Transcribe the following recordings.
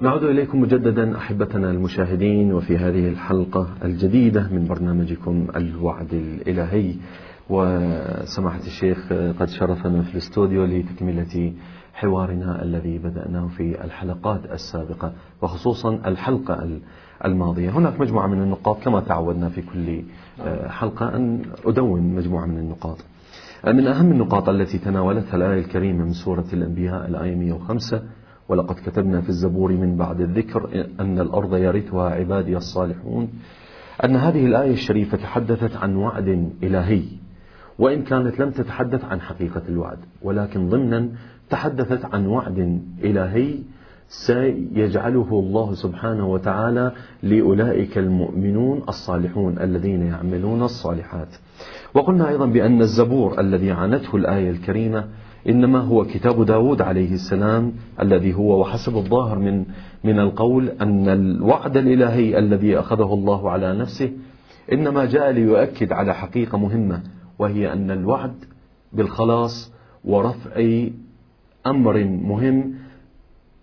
نعود إليكم مجددا أحبتنا المشاهدين وفي هذه الحلقة الجديدة من برنامجكم الوعد الإلهي. وسماحة الشيخ قد شرفنا في الاستوديو لتكملة حوارنا الذي بدأناه في الحلقات السابقة وخصوصا الحلقة الماضية. هناك مجموعة من النقاط كما تعودنا في كل حلقة أن أدون مجموعة من النقاط. من أهم النقاط التي تناولتها الآية الكريمة من سورة الأنبياء الآية 105 ولقد كتبنا في الزبور من بعد الذكر أن الأرض يرثها عبادي الصالحون أن هذه الآية الشريفة تحدثت عن وعد إلهي وإن كانت لم تتحدث عن حقيقة الوعد ولكن ضمنا تحدثت عن وعد إلهي سيجعله الله سبحانه وتعالى لأولئك المؤمنون الصالحون الذين يعملون الصالحات. وقلنا أيضا بأن الزبور الذي عنته الآية الكريمة إنما هو كتاب داود عليه السلام الذي هو وحسب الظاهر من من القول أن الوعد الإلهي الذي أخذه الله على نفسه إنما جاء ليؤكد على حقيقة مهمة وهي أن الوعد بالخلاص ورفع أمر مهم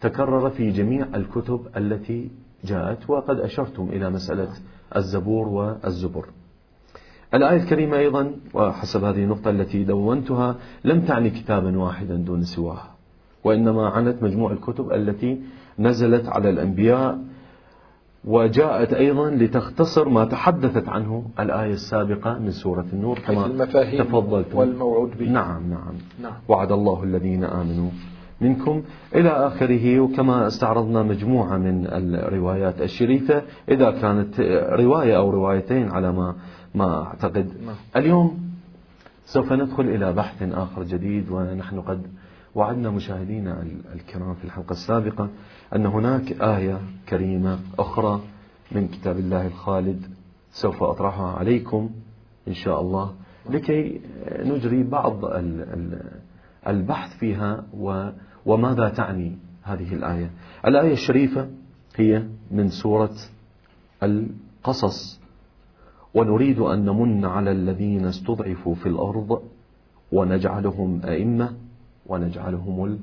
تكرر في جميع الكتب التي جاءت وقد أشرتم إلى مسألة الزبور والزبر. الآية الكريمة أيضا وحسب هذه النقطة التي دونتها لم تعني كتابا واحدا دون سواه وإنما عنت مجموع الكتب التي نزلت على الأنبياء وجاءت أيضا لتختصر ما تحدثت عنه الآية السابقة من سورة النور كما المفاهيم تفضلت والموعود به. نعم نعم, نعم. وعد الله الذين آمنوا منكم. إلى آخره وكما استعرضنا مجموعة من الروايات الشريفة إذا كانت رواية أو روايتين على ما ما أعتقد. نعم. اليوم سوف ندخل إلى بحث آخر جديد ونحن قد وعدنا مشاهدينا الكرام في الحلقة السابقة أن هناك آية كريمة أخرى من كتاب الله الخالد سوف أطرحها عليكم إن شاء الله لكي نجري بعض البحث فيها وماذا تعني هذه الآية. الآية الشريفة هي من سورة القصص. ونريد أن نمن على الذين استضعفوا في الأرض ونجعلهم أئمة ونجعلهم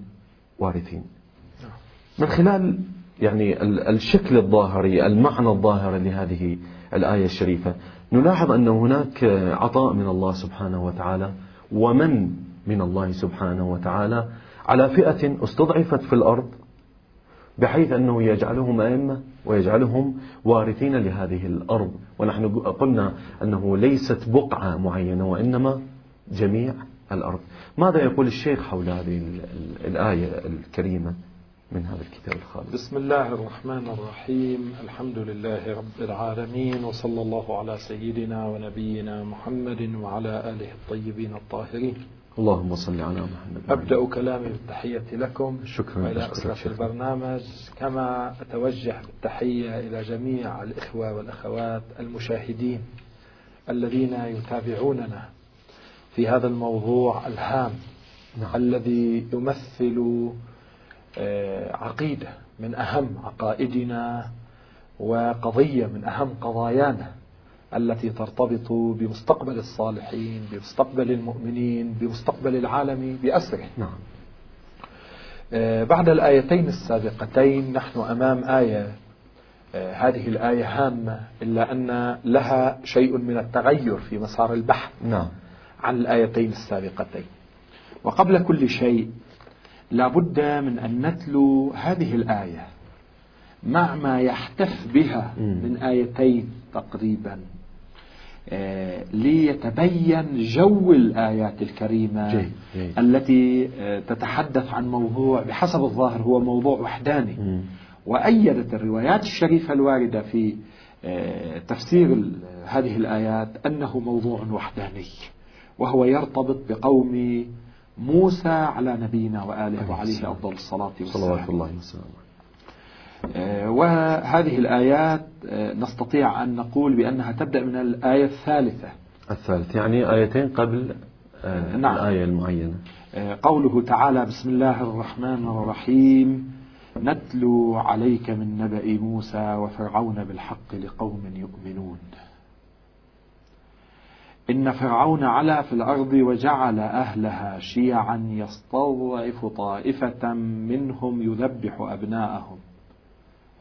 الوارثين. من خلال يعني الشكل الظاهري المعنى الظاهر لهذه الآية الشريفة نلاحظ أن هناك عطاء من الله سبحانه وتعالى ومن من الله سبحانه وتعالى على فئة استضعفت في الأرض بحيث أنه يجعلهم أئمة ويجعلهم وارثين لهذه الأرض. ونحن قلنا أنه ليست بقعة معينة وإنما جميع الأرض. ماذا يقول الشيخ حول هذه الآية الكريمة من هذا الكتاب الخالد بسم الله الرحمن الرحيم. الحمد لله رب العالمين وصلى الله على سيدنا ونبينا محمد وعلى آله الطيبين الطاهرين. اللهم صل على محمد. أبدأ كلامي بالتحية لكم. شكرا وإلى أسرة البرنامج. كما أتوجه بالتحية إلى جميع الإخوة والأخوات المشاهدين الذين يتابعوننا في هذا الموضوع الهام نعم. الذي يمثل آه، عقيدة من أهم عقائدنا وقضية من أهم قضايانا. التي ترتبط بمستقبل الصالحين بمستقبل المؤمنين بمستقبل العالم بأسره. نعم. آه، بعد الآيتين السابقتين نحن أمام آية. آه، هذه الآية هامة إلا أن لها شيء من التغير في مسار البحث نعم. عن الآيتين السابقتين. وقبل كل شيء لابد من أن نتلو هذه الآية مع ما يحتف بها من آيتين تقريبا. ليتبين جو الآيات الكريمة جي جي. التي آه، تتحدث عن موضوع بحسب الظاهر هو موضوع وحداني م. وأيدت الروايات الشريفة الواردة في آه، تفسير هذه الآيات أنه موضوع وحداني وهو يرتبط بقوم موسى على نبينا وآله وعليه أفضل الصلاة والسلام صلوات الله وسلامه آه، وهذه الآيات آه، نستطيع أن نقول بأنها تبدأ من الآية الثالثة. الثالث يعني آيتين قبل آه، نعم. الآية المعينة. قوله تعالى بسم الله الرحمن الرحيم نتلو عليك من نبأ موسى وفرعون بالحق لقوم يؤمنون. إن فرعون علا في الأرض وجعل أهلها شيعا يستضعف طائفة منهم يذبح أبناءهم.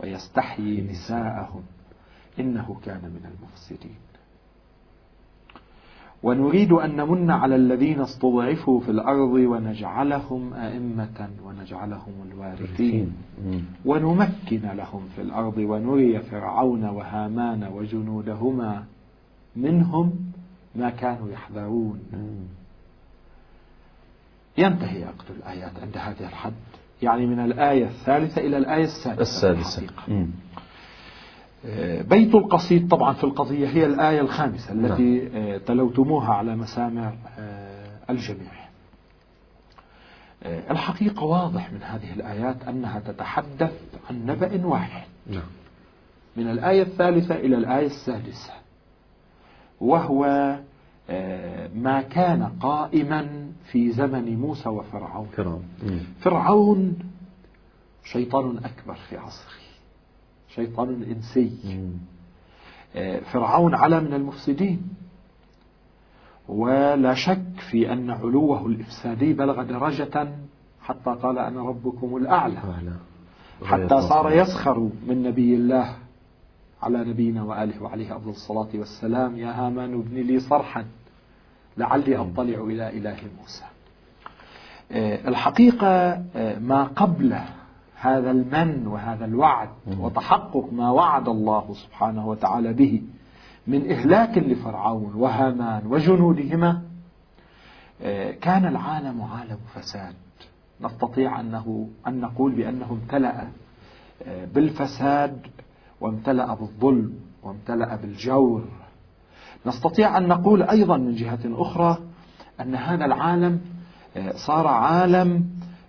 ويستحيي نساءهم إنه كان من المفسدين. ونريد أن نمن على الذين استضعفوا في الأرض ونجعلهم أئمة ونجعلهم الوارثين. ونمكن لهم في الأرض ونري فرعون وهامان وجنودهما منهم ما كانوا يحذرون. ينتهي عقد الآيات عند هذا الحد. يعني من الآية الثالثة إلى الآية السادسة السادسة. آه، بيت القصيد طبعا في القضية هي الآية الخامسة التي نعم. آه، تلوتموها على مسامع آه، الجميع. الحقيقة واضح من هذه الآيات أنها تتحدث عن نبأ واحد. نعم. من الآية الثالثة إلى الآية السادسة وهو ما كان قائما في زمن موسى وفرعون. فرعون, فرعون شيطان أكبر في عصره. شيطان إنسي. آه، فرعون على من المفسدين. ولا شك في أن علوه الإفسادي بلغ درجة حتى قال أنا ربكم الأعلى. حتى صار يسخر من نبي الله على نبينا وآله وعليه أفضل الصلاة والسلام. يا هامان ابن لي صرحا. لعلي أطلع إلى إله موسى. آه، الحقيقة آه، ما قبل هذا المن وهذا الوعد وتحقق ما وعد الله سبحانه وتعالى به من إهلاك لفرعون وهامان وجنودهما آه، كان العالم عالم فساد. نستطيع أنه أن نقول بأنه امتلأ بالفساد وامتلأ بالظلم وامتلأ بالجور نستطيع أن نقول أيضا من جهة أخرى أن هذا العالم آه، صار عالم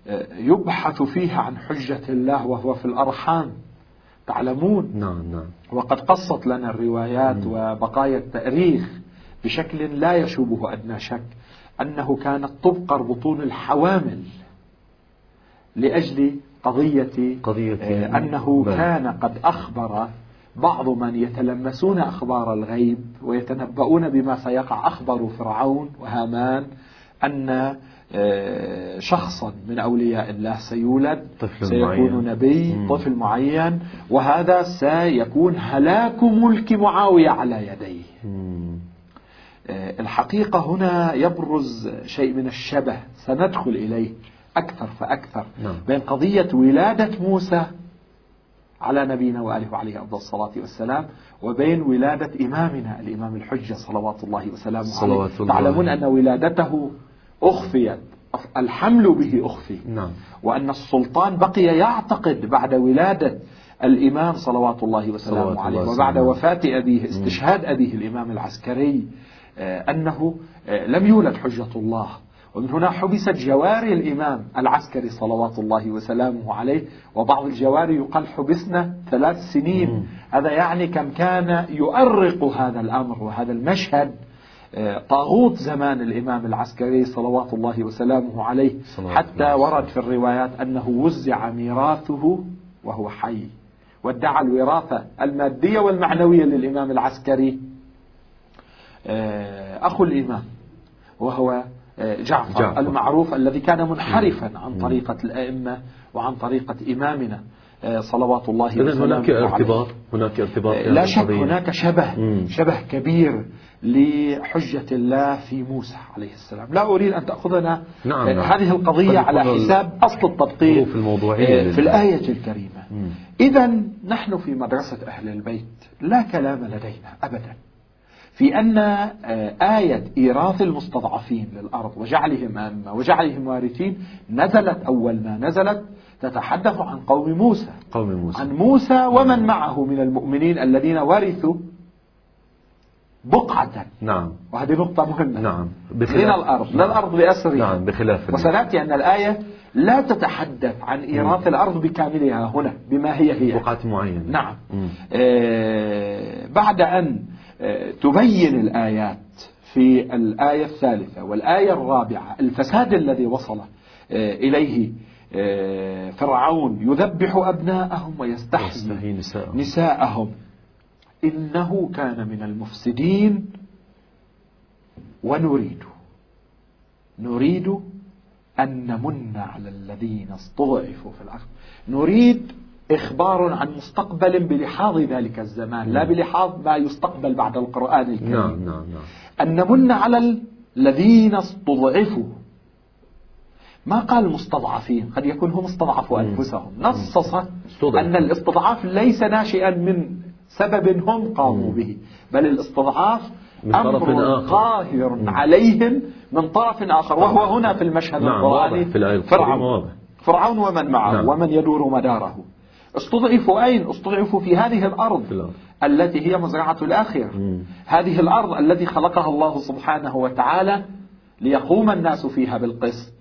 آه، يبحث فيه عن حجة الله وهو في الأرحام تعلمون نعم نعم وقد قصت لنا الروايات. وبقايا التأريخ بشكل لا يشوبه أدنى شك أنه كانت تبقر بطون الحوامل لأجل قضية, قضية آه، أنه بل. كان قد أخبر بعض من يتلمسون أخبار الغيب ويتنبؤون بما سيقع أخبروا فرعون وهامان أن آه، شخصا من أولياء الله سيولد طفل سيكون معين. نبي مم. طفل معين وهذا سيكون هلاك ملك معاوية على يديه مم. آه، الحقيقة هنا يبرز شيء من الشبه سندخل إليه أكثر فأكثر نعم. بين قضية ولادة موسى على نبينا وآله وعليه أفضل الصلاة والسلام. وبين ولادة إمامنا الإمام الحجة صلوات الله وسلامه صلوات عليه الله. تعلمون أن ولادته أخفيت الحمل به أخفي. نعم. وأن السلطان بقي يعتقد بعد ولادة الإمام صلوات الله وسلامه عليه. وبعد وفاة أبيه استشهاد أبيه الإمام العسكري آه، أنه آه، لم يولد حجة الله. ومن هنا حبست جواري الإمام العسكري صلوات الله وسلامه عليه وبعض الجواري يقال حبسنا ثلاث سنين. هذا يعني كم كان يؤرق هذا الأمر وهذا المشهد. آه، طاغوت زمان الإمام العسكري صلوات الله وسلامه عليه. حتى ورد في الروايات أنه وزع ميراثه وهو حي وادعى الوراثة المادية والمعنوية للإمام العسكري. آه، أخو الإمام وهو جعفر, جعفر. المعروف الذي كان منحرفا عن طريقة الأئمة وعن طريقة إمامنا آه، صلوات الله وسلامه هناك ارتباط هناك ارتباط لا شك هناك شبه مم. شبه كبير لحجة الله في موسى عليه السلام. لا أريد أن تأخذنا نعم نعم. هذه القضية على حساب أصل في, في الآية الكريمة. إذا نحن في مدرسة أهل البيت لا كلام لدينا أبدا. في أن آه، آية إيراث المستضعفين للأرض وجعلهم أمة وجعلهم وارثين نزلت أول ما نزلت تتحدث عن قوم موسى. قوم موسى. عن موسى ومن معه من المؤمنين الذين ورثوا بقعة. نعم. وهذه نقطة مهمة. نعم. بخلاف من الأرض نعم. الأرض بأسرها. نعم بخلاف وسنأتي أن الآية لا تتحدث عن إيراث الأرض بكاملها هنا بما هي هي. بقعة معينة. نعم. آه بعد أن تبين الآيات في الآية الثالثة والآية الرابعة. الفساد الذي وصل آه، إليه آه، فرعون يذبح أبناءهم ويستحيي نساءهم. نساءهم. إنه كان من المفسدين ونريد نريد أن نمن على الذين استضعفوا في الأرض. نريد إخبار عن مستقبل بلحاظ ذلك الزمان لا بلحاظ ما يستقبل بعد القرآن الكريم. نعم نعم نعم. أن نمن على الذين استضعفوا. ما قال مستضعفين؟ قد يكون هم استضعفوا أنفسهم. نصص أن الاستضعاف ليس ناشئا من سبب هم قاموا به بل الاستضعاف أمر قاهر عليهم من طرف آخر وهو هنا في المشهد نعم القرآني. فرعون. فرعون ومن معه نعم. ومن يدور مداره. استضعفوا أين؟ استضعفوا في هذه الأرض. التي هي مزرعة الآخرة. هذه الأرض التي خلقها الله سبحانه وتعالى ليقوم الناس فيها بالقسط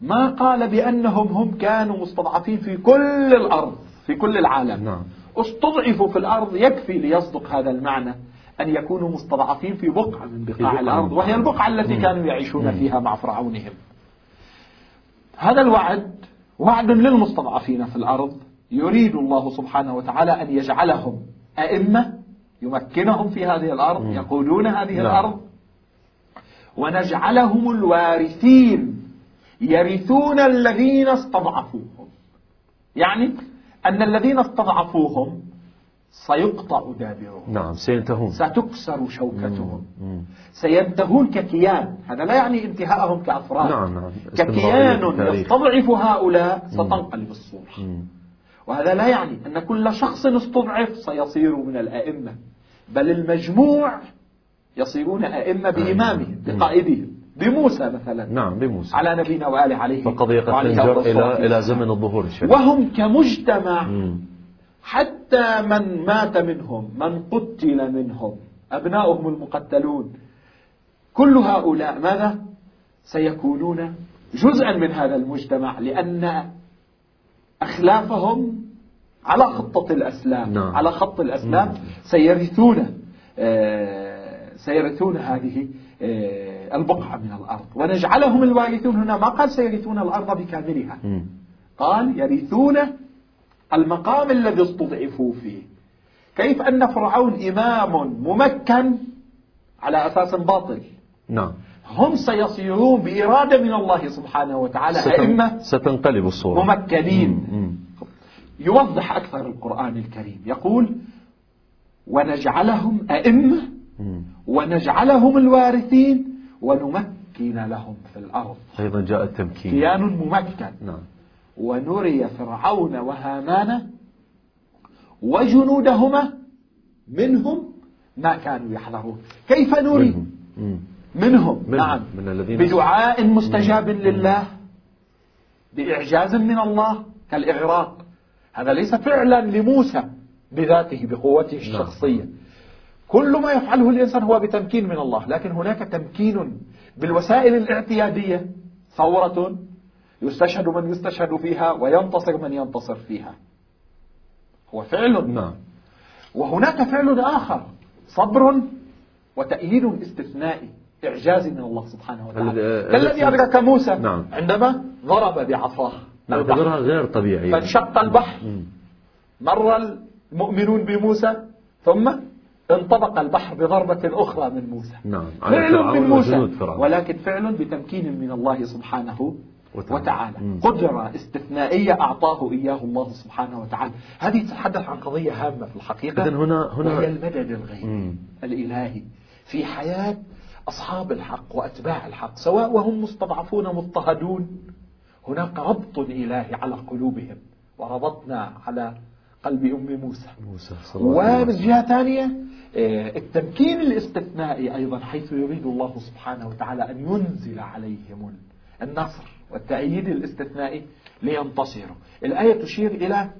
ما قال بأنهم هم كانوا مستضعفين في كل الأرض في كل العالم نعم. استضعفوا في الأرض يكفي ليصدق هذا المعنى أن يكونوا مستضعفين في بقعة من بقاع الأرض وهي البقعة التي كانوا يعيشون فيها مع فرعونهم هذا الوعد وعد للمستضعفين في الأرض يريد الله سبحانه وتعالى أن يجعلهم أئمة يمكنهم في هذه الأرض يقودون هذه لا. الأرض. ونجعلهم الوارثين يرثون الذين استضعفوهم. يعني أن الذين استضعفوهم سيقطع دابرهم. نعم سينتهون. ستكسر شوكتهم. مم. سينتهون ككيان. هذا لا يعني انتهاءهم كأفراد. نعم نعم. ككيان يستضعف هؤلاء ستنقلب الصورة وهذا لا يعني أن كل شخص استضعف سيصير من الأئمة بل المجموع يصيرون أئمة بإمامهم بقائدهم بموسى مثلا. نعم بموسى. على نبينا وآله عليه فقضية قد تنجر إلى, إلى زمن الظهور الشريف. وهم كمجتمع. مم. حتى من مات منهم من قتل منهم أبناؤهم المقتلون كل هؤلاء ماذا؟ سيكونون جزءا من هذا المجتمع لأن أخلافهم على خط الأسلاف نعم. على خط الأسلاف سيرثون آه سيرثون هذه آه البقعة من الأرض. ونجعلهم الوارثون هنا. ما قال سيرثون الأرض بكاملها؟ قال يرثون المقام الذي استضعفوا فيه. كيف أن فرعون إمام ممكن على أساس باطل؟ نعم. هم سيصيرون بإرادة من الله سبحانه وتعالى ستن... أئمة ستنقلب الصورة. ممكنين. مم. يوضح أكثر القرآن الكريم. يقول ونجعلهم أئمة ونجعلهم الوارثين ونمكن لهم في الأرض. أيضا جاء التمكين. كيان ممكن. نعم. ونري فرعون وهامان وجنودهما منهم ما كانوا يحذرون. كيف نري؟ منهم, منهم. منهم. نعم. من الذين بدعاء مستجاب مم. لله بإعجاز من الله كالإغراق هذا ليس فعلا لموسى بذاته بقوته نعم. الشخصية نعم. كل ما يفعله الإنسان هو بتمكين من الله لكن هناك تمكين بالوسائل الاعتيادية ثورة يستشهد من يستشهد فيها وينتصر من ينتصر فيها هو فعل نعم وهناك فعل آخر صبر وتأييد استثنائي إعجاز من الله سبحانه وتعالى كالذي أدرك موسى نعم. عندما ضرب بعصاه نعتبرها غير طبيعية. فانشق البحر. مر المؤمنون بموسى ثم انطبق البحر بضربة أخرى من موسى. نعم. فعل من موسى. ولكن فعل بتمكين من الله سبحانه وتعالى, وتعالى. قدرة استثنائية أعطاه إياه الله سبحانه وتعالى. هذه تتحدث عن قضية هامة في الحقيقة. إذن هنا هنا وهي المدد الغيبي الإلهي في حياة أصحاب الحق وأتباع الحق سواء وهم مستضعفون مضطهدون هناك ربط إلهي على قلوبهم. وربطنا على قلب أم موسى. موسى ومن جهة ثانية التمكين الاستثنائي أيضا حيث يريد الله سبحانه وتعالى أن ينزل عليهم النصر والتأييد الاستثنائي لينتصروا. الآية تشير إلى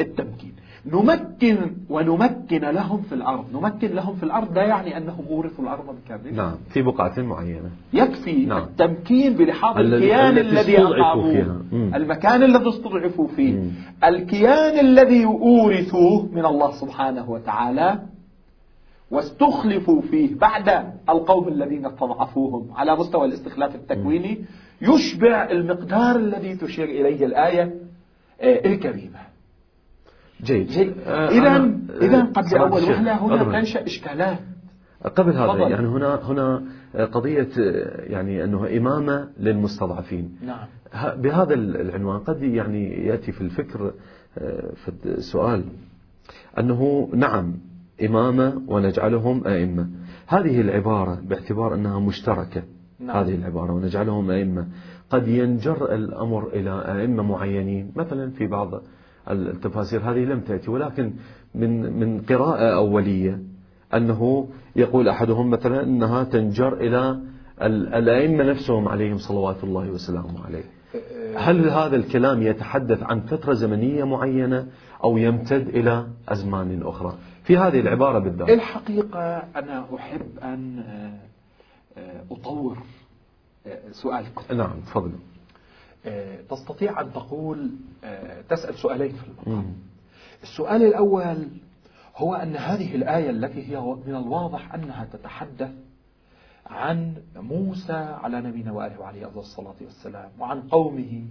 التمكين. نمكن ونمكن لهم في الأرض. نمكن لهم في الأرض لا يعني أنهم أورثوا الأرض بكامل نعم في بقعة معينة. يكفي نعم. التمكين بلحاظ الكيان الذي أقاموه المكان الذي استضعفوا فيه. مم. الكيان الذي أورثوه من الله سبحانه وتعالى واستخلفوا فيه بعد القوم الذين استضعفوهم على مستوى الاستخلاف التكويني يشبع المقدار الذي تشير إليه الآية آه، الكريمة. جيد, جيد. آه، إذا إذا قبل أول وهلة هنا تنشأ إشكالات. قبل هذا. يعني هنا هنا قضية يعني أنه إمامة للمستضعفين. نعم. بهذا العنوان قد يعني يأتي في الفكر في سؤال أنه نعم إمامة ونجعلهم أئمة. هذه العبارة باعتبار أنها مشتركة. نعم. هذه العبارة ونجعلهم أئمة. قد ينجر الأمر إلى أئمة معينين. مثلا في بعض التفاسير هذه لم تأتي ولكن من من قراءة أولية أنه يقول أحدهم مثلا أنها تنجر إلى الأئمة نفسهم عليهم صلوات الله وسلامه عليه. هل هذا الكلام يتحدث عن فترة زمنية معينة أو يمتد إلى أزمان أخرى؟ في هذه العبارة بالذات. الحقيقة أنا أحب أن آه، أطور آه، سؤالكم. نعم تفضل. آه، تستطيع أن تقول تسأل سؤالين في المقام السؤال الأول هو أن هذه الآية التي هي من الواضح أنها تتحدث عن موسى على نبينا وآله أفضل الصلاة والسلام وعن قومه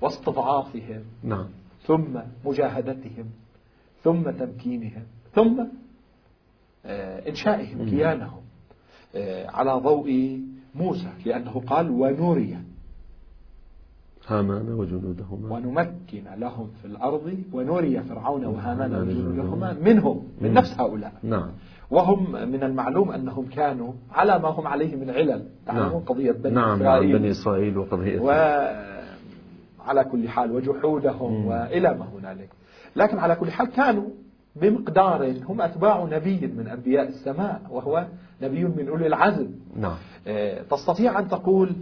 واستضعافهم نعم. ثم مجاهدتهم ثم تمكينهم ثم آه، إنشائهم كيانهم آه، على ضوء موسى لأنه قال ونوري هامان وجنودهما. ونمكن لهم في الأرض ونري فرعون وهامان وجنودهما منهم من نفس هؤلاء. نعم. وهم من المعلوم أنهم كانوا على ما هم عليه من علل. تعلمون نعم. قضية بني نعم إسرائيل. نعم بني إسرائيل وقضية. وعلى كل حال وجحودهم مم. وإلى ما هنالك. لكن على كل حال كانوا بمقدار هم أتباع نبي من أنبياء السماء وهو نبي من أولي العزم. نعم. آه، تستطيع أن تقول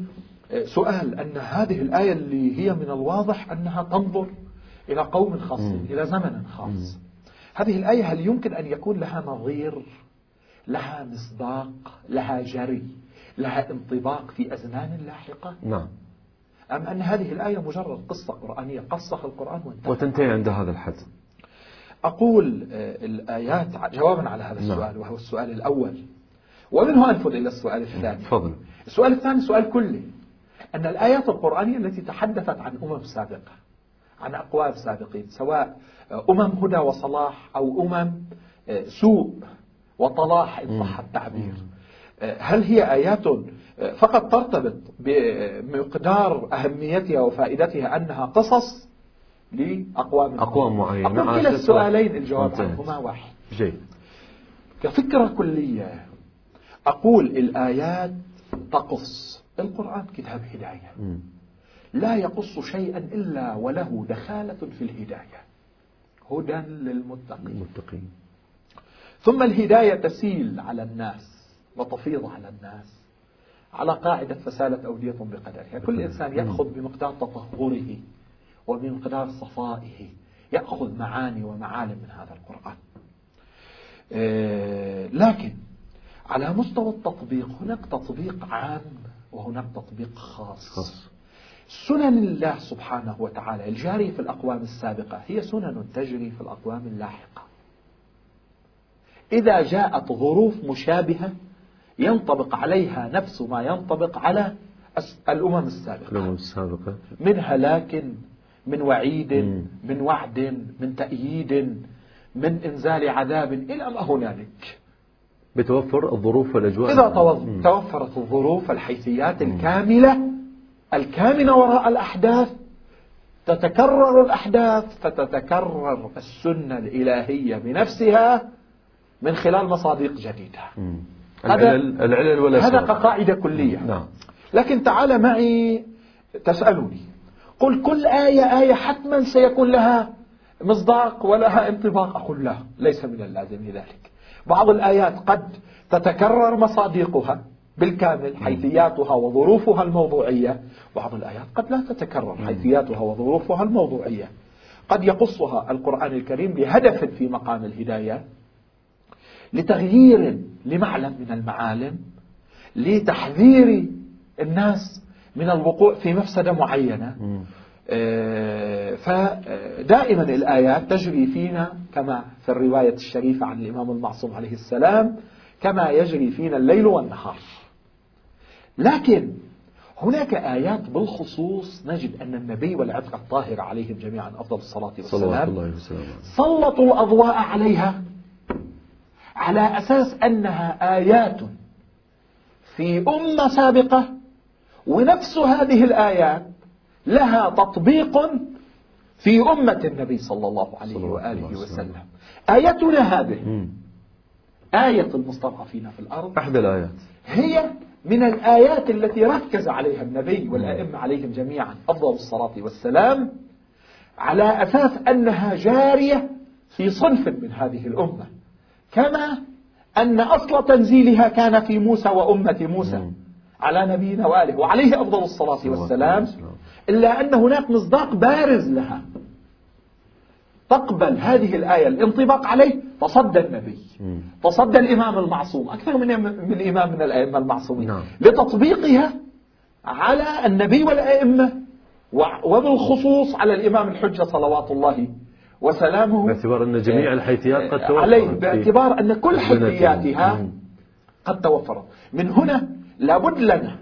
سؤال أن هذه الآية اللي هي من الواضح أنها تنظر إلى قوم خاصين إلى زمن خاص. هذه الآية هل يمكن أن يكون لها نظير لها مصداق لها جري لها انطباق في أزمان لاحقة؟ نعم. أم أن هذه الآية مجرد قصة قرآنية قصها القرآن وانتهى وتنتهي عند هذا الحد. أقول آه، الآيات جوابا على هذا نعم. السؤال نعم. وهو السؤال الأول. ومنه أنفذ إلى السؤال الثاني. تفضل. السؤال الثاني سؤال كلي. أن الآيات القرآنية التي تحدثت عن أمم سابقة عن أقوام سابقين سواء أمم هدى وصلاح أو أمم آه، سوء وطلاح إن صح التعبير. آه، هل هي آيات آه، فقط ترتبط بمقدار أهميتها وفائدتها أنها قصص لأقوام أقوام معينة. أقول كلا السؤالين الجواب عنهما واحد. جيد. كفكرة كلية أقول الآيات تقص القرآن كتاب هداية. لا يقص شيئا إلا وله دخالة في الهداية. هدى للمتقين. المتقين ثم الهداية تسيل على الناس وتفيض على الناس على قاعدة فسالت أودية بقدرها كل إنسان يأخذ بمقدار تطهره وبمقدار صفائه يأخذ معاني ومعالم من هذا القرآن. آه، لكن على مستوى التطبيق هناك تطبيق عام وهناك تطبيق خاص, خاص. سنن الله سبحانه وتعالى الجارية في الأقوام السابقة هي سنن تجري في الأقوام اللاحقة. إذا جاءت ظروف مشابهة ينطبق عليها نفس ما ينطبق على الأمم السابقة. الأمم السابقة. من هلاك من وعيد من وعد من تأييد من إنزال عذاب إلى ما هنالك. بتوفر الظروف والأجواء. إذا توفرت الظروف الحيثيات الكاملة الكامنة وراء الأحداث تتكرر الأحداث فتتكرر السنة الإلهية بنفسها من خلال مصادق جديدة. هذا العلل ولا هذا كقاعدة كلية. نعم. لكن تعال معي تسألني. قل كل آية آية حتما سيكون لها مصداق ولها انطباق. أقول لا ليس من اللازم ذلك بعض الآيات قد تتكرر مصادقها بالكامل حيثياتها وظروفها الموضوعية. بعض الآيات قد لا تتكرر حيثياتها وظروفها الموضوعية. قد يقصها القرآن الكريم بهدف في مقام الهداية لتغيير لمعلم من المعالم لتحذير الناس من الوقوع في مفسدة معينة. فدائما الآيات تجري فينا كما في الرواية الشريفة عن الإمام المعصوم عليه السلام كما يجري فينا الليل والنهار. لكن هناك آيات بالخصوص نجد أن النبي والعتق الطاهر عليهم جميعا أفضل الصلاة والسلام سلطوا الأضواء عليها على أساس أنها آيات في أمة سابقة ونفس هذه الآيات لها تطبيق في أمة النبي صلى الله عليه وآله وسلم. وسلم آيتنا هذه. آية المستضعفين في الأرض أحد الآيات هي من الآيات التي ركز عليها النبي والأئمة عليهم جميعا أفضل الصلاة والسلام على أساس أنها جارية في صنف من هذه الأمة كما أن أصل تنزيلها كان في موسى وأمة موسى. على نبينا وآله وعليه أفضل الصلاة والسلام. إلا أن هناك مصداق بارز لها تقبل هذه الآية الانطباق عليه تصدى النبي. تصدى الإمام المعصوم أكثر من من الإمام من الأئمة المعصومين نعم. لتطبيقها على النبي والأئمة وبالخصوص على الإمام الحجة صلوات الله وسلامه باعتبار أن جميع الحيثيات قد توفرت عليه في باعتبار أن كل. حيثياتها. قد توفرت من هنا لابد لنا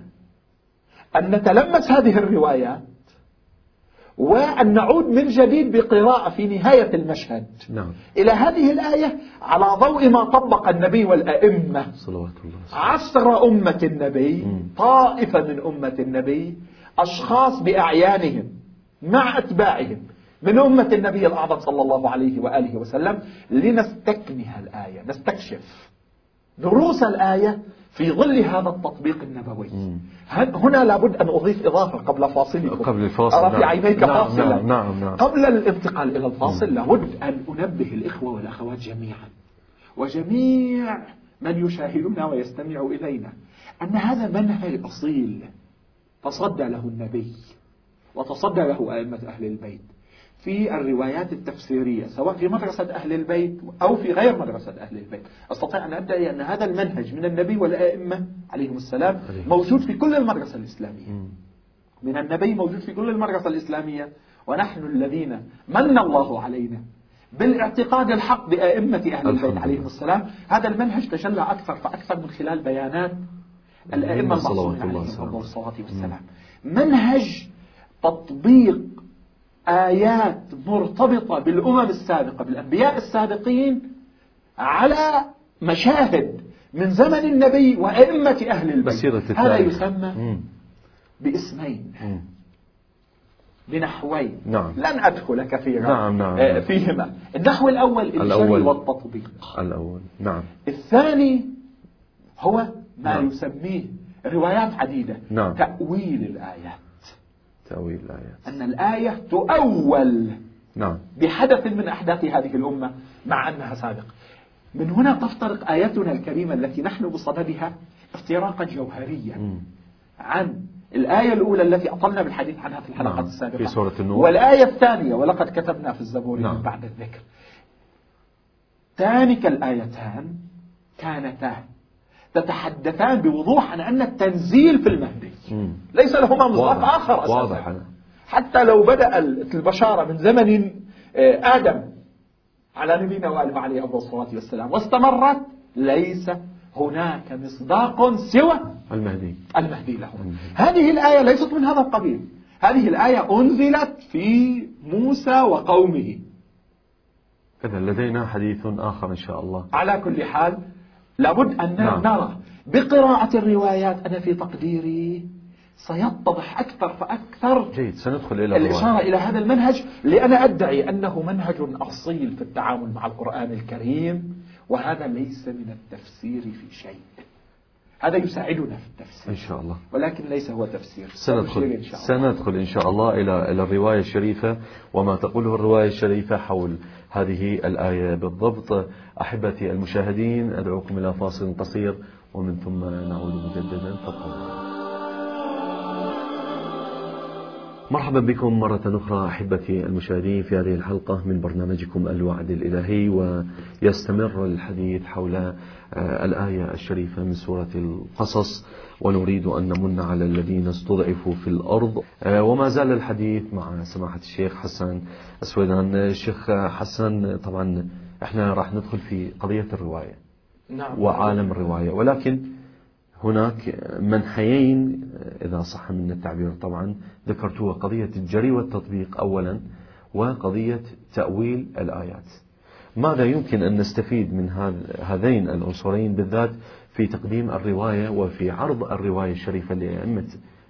أن نتلمس هذه الروايات وأن نعود من جديد بقراءة في نهاية المشهد. نعم. إلى هذه الآية على ضوء ما طبق النبي والأئمة. صلوات الله. عصر أمة النبي مم. طائفة من أمة النبي أشخاص بأعيانهم مع أتباعهم. من أمة النبي الأعظم صلى الله عليه وآله وسلم. لنستكمل الآية نستكشف. دروس الآية في ظل هذا التطبيق النبوي. هنا لابد أن أضيف إضافة قبل فاصلكم قبل الفاصل، أرى في نعم. عينيك نعم، فاصلا. نعم، نعم، نعم. قبل الانتقال إلى الفاصل لابد أن أنبه الإخوة والأخوات جميعا. وجميع من يشاهدنا ويستمع إلينا أن هذا منهج أصيل. تصدى له النبي وتصدى له أئمة أهل البيت. في الروايات التفسيرية سواء في مدرسة أهل البيت أو في غير مدرسة أهل البيت. أستطيع أن أدعي أن هذا المنهج من النبي والأئمة عليهم السلام موجود في كل المدرسة الإسلامية. من النبي موجود في كل المدرسة الإسلامية. ونحن الذين من الله علينا بالاعتقاد الحق بأئمة أهل البيت. عليهم السلام. هذا المنهج تجلى أكثر فأكثر من خلال بيانات الأئمة المعصومين عليهم الصلاة والسلام. منهج تطبيق آيات مرتبطة بالأمم السابقة بالأنبياء السابقين على مشاهد من زمن النبي وأئمة أهل البيت هذا يسمى مم. باسمين مم. بنحوين نعم. لن أدخل كثيرا نعم، نعم. آه، فيهما النحو الأول الأول. والتطبيق الأول نعم الثاني هو ما نعم. يسميه روايات عديدة نعم. تأويل الآيات تأويل الآيات أن الآية تؤول نعم بحدث من أحداث هذه الأمة مع أنها سابقة من هنا تفترق آيتنا الكريمة التي نحن بصددها افتراقا جوهريا. عن الآية الأولى التي أطلنا بالحديث عنها في الحلقات نعم. السابقة في سورة النور. والآية الثانية ولقد كتبنا في الزبور نعم. من بعد الذكر تانك الآيتان كانتا تتحدثان بوضوح عن أن التنزيل في المهدي. ليس لهما مصداق. آخر أساسا واضح. حتى لو بدأ البشارة من زمن آه، آدم على نبينا وآله عليه أفضل الصلاة والسلام واستمرت ليس هناك مصداق سوى المهدي المهدي له. هذه الآية ليست من هذا القبيل هذه الآية أنزلت في موسى وقومه إذا لدينا حديث آخر إن شاء الله على كل حال لابد أن نعم. نرى بقراءة الروايات أنا في تقديري سيتضح أكثر فأكثر جيد سندخل إلى الإشارة إلى هذا المنهج لأنا أدعي أنه منهج أصيل في التعامل مع القرآن الكريم وهذا ليس من التفسير في شيء. هذا يساعدنا في التفسير. إن شاء الله. ولكن ليس هو تفسير. سندخل. إن شاء الله. سندخل إن شاء الله إلى إلى الرواية الشريفة وما تقوله الرواية الشريفة حول هذه الآية. بالضبط أحبتي المشاهدين أدعوكم إلى فاصل قصير. ومن ثم نعود مجددا. فقط مرحبا بكم مرة أخرى أحبتي المشاهدين في هذه الحلقة من برنامجكم الوعد الإلهي ويستمر الحديث حول آه، الآية الشريفة من سورة القصص ونريد أن نمن على الذين استضعفوا في الأرض. آه، وما زال الحديث مع سماحة الشيخ حسن السويدان. الشيخ حسن طبعا إحنا راح ندخل في قضية الرواية. نعم. وعالم الرواية. ولكن هناك منحيين إذا صح من التعبير طبعا ذكرتوها قضية الجري والتطبيق أولا وقضية تأويل الآيات. ماذا يمكن أن نستفيد من هذ- هذين العنصرين بالذات في تقديم الرواية وفي عرض الرواية الشريفة لأئمة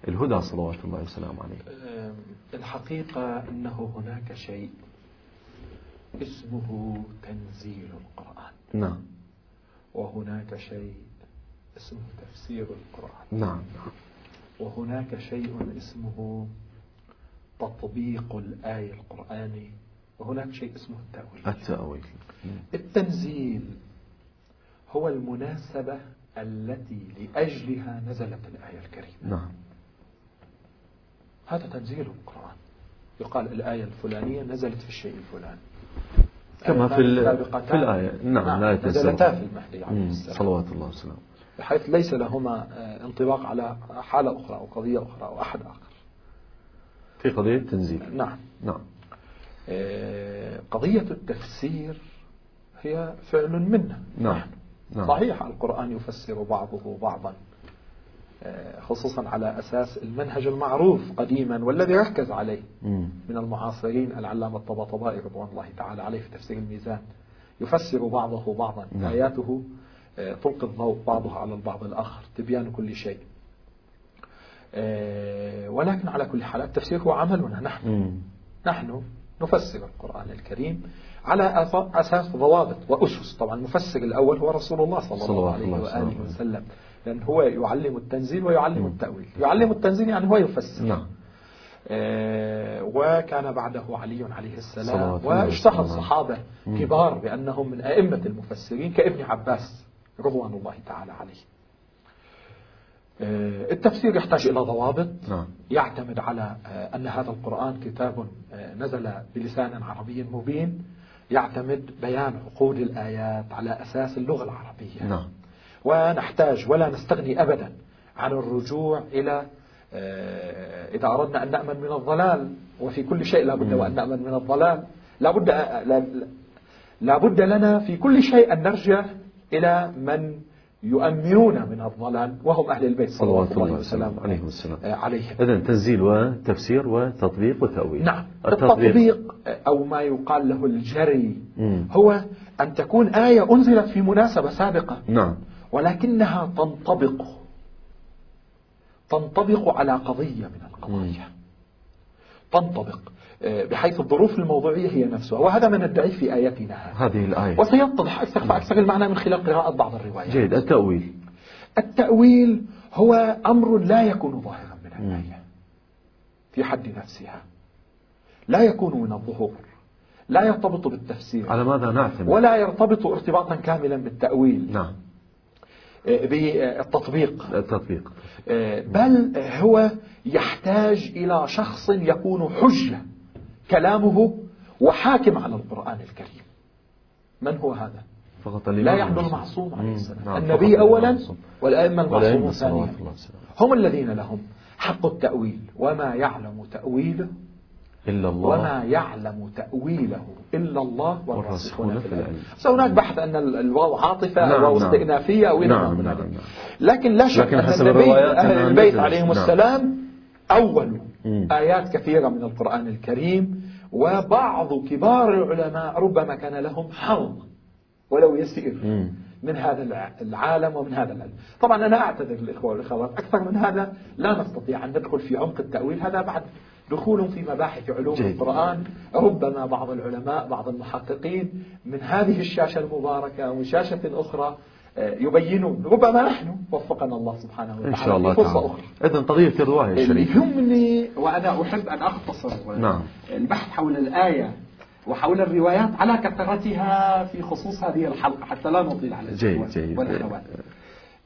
الهدى صلوات الله وسلامه عليه؟ الحقيقة أنه هناك شيء اسمه تنزيل القرآن. نعم. وهناك شيء اسمه تفسير القرآن. نعم وهناك شيء اسمه تطبيق الآية القرآني. وهناك شيء اسمه التأويل. التأويل. التنزيل هو المناسبة التي لأجلها نزلت الآية الكريمة. نعم. هذا تنزيل القرآن. يقال الآية الفلانية نزلت في الشيء الفلاني. كما في, في الآية. نعم, نعم لا نزلتا في المهدي عليه السلام. صلوات الله وسلامه. بحيث ليس لهما آه، انطباق على حالة أخرى أو قضية أخرى أو أحد آخر. في قضية التنزيل نعم. نعم. آه، قضية التفسير هي فعل منا نعم. نعم. صحيح القرآن يفسر بعضه بعضا. خصوصا على أساس المنهج المعروف قديما والذي ركز عليه من المعاصرين العلامة الطباطبائي رضوان الله تعالى عليه في تفسير الميزان. يفسر بعضه بعضا. نعم. آياته آه، تلقي الضوء بعضها على البعض الآخر تبيان كل شيء. آه، ولكن على كل حال التفسير هو عملنا نحن. نحن نفسر القرآن الكريم على أساس ضوابط وأسس. طبعا المفسر الأول هو رسول الله صلى الله عليه وآله وسلم. لأن هو يعلم التنزيل ويعلم التأويل. يعلم التنزيل يعني هو يفسر. نعم. آه وكان بعده علي عليه السلام واشتهر الصحابة كبار بأنهم من أئمة المفسرين كابن عباس رضوان الله تعالى عليه. آه، التفسير يحتاج إلى ضوابط. نعم. يعتمد على آه، أن هذا القرآن كتاب نزل بلسان عربي مبين. يعتمد بيان عقود الآيات على أساس اللغة العربية. نعم. ونحتاج ولا نستغني أبدا عن الرجوع إلى إذا أردنا أن نأمن من الضلال وفي كل شيء لا بد وأن نأمن من الضلال. لا بد لا بد لنا في كل شيء أن نرجع إلى من يؤمنون من الضلال وهم أهل البيت. صلوات الله وسلامه عليهم. السلام. آه، عليهم. إذن تنزيل وتفسير وتطبيق وتأويل. نعم. التطبيق, التطبيق أو ما يقال له الجري مم. هو أن تكون آية أنزلت في مناسبة سابقة. نعم. ولكنها تنطبق تنطبق على قضية من القضايا. تنطبق آه، بحيث الظروف الموضوعية هي نفسها. وهذا ما ندعيه في آياتنا هذه. الآية. وسيتضح أكثر فأكثر المعنى من خلال قراءة بعض الروايات. جيد. التأويل. التأويل هو أمر لا يكون ظاهرا من الآية. في حد نفسها. لا يكون من الظهور. لا يرتبط بالتفسير. على ماذا نعتمد؟ ولا يرتبط ارتباطا كاملا بالتأويل. نعم. بالتطبيق التطبيق. آه، بل هو يحتاج إلى شخص يكون حجة كلامه وحاكم على القرآن الكريم. من هو هذا؟ فقط لا يحضر المعصوم. عليه السلام. نعم النبي أولا والأئمة المعصومون ثانيا هم الذين لهم حق التأويل. وما يعلم تأويله إلا الله وما يعلم تأويله إلا الله والراسخون في العلم. هناك بحث أن الواو عاطفة نعم أو استئنافية أو نعم نعم نعم. لكن لا شك أن النبي أهل البيت عليهم نعم. السلام أول آيات كثيرة من القرآن الكريم وبعض كبار العلماء ربما كان لهم حظ ولو يسير. من هذا العالم ومن هذا العلم. طبعا أنا أعتذر الإخوة والأخوات. أكثر من هذا لا نستطيع أن ندخل في عمق التأويل. هذا بعد دخول في مباحث علوم جيد. القرآن. ربما بعض العلماء بعض المحققين من هذه الشاشة المباركة ومن شاشة أخرى آه، يبينون. ربما نحن وفقنا الله سبحانه وتعالى إن شاء الله فرصة تعالى. أخرى. إذن قضية الرواية الشريفة. يهمني وأنا أحب أن أختصر نعم. البحث حول الآية وحول الروايات على كثرتها في خصوص هذه الحلقة حتى لا نطيل على جيد جيد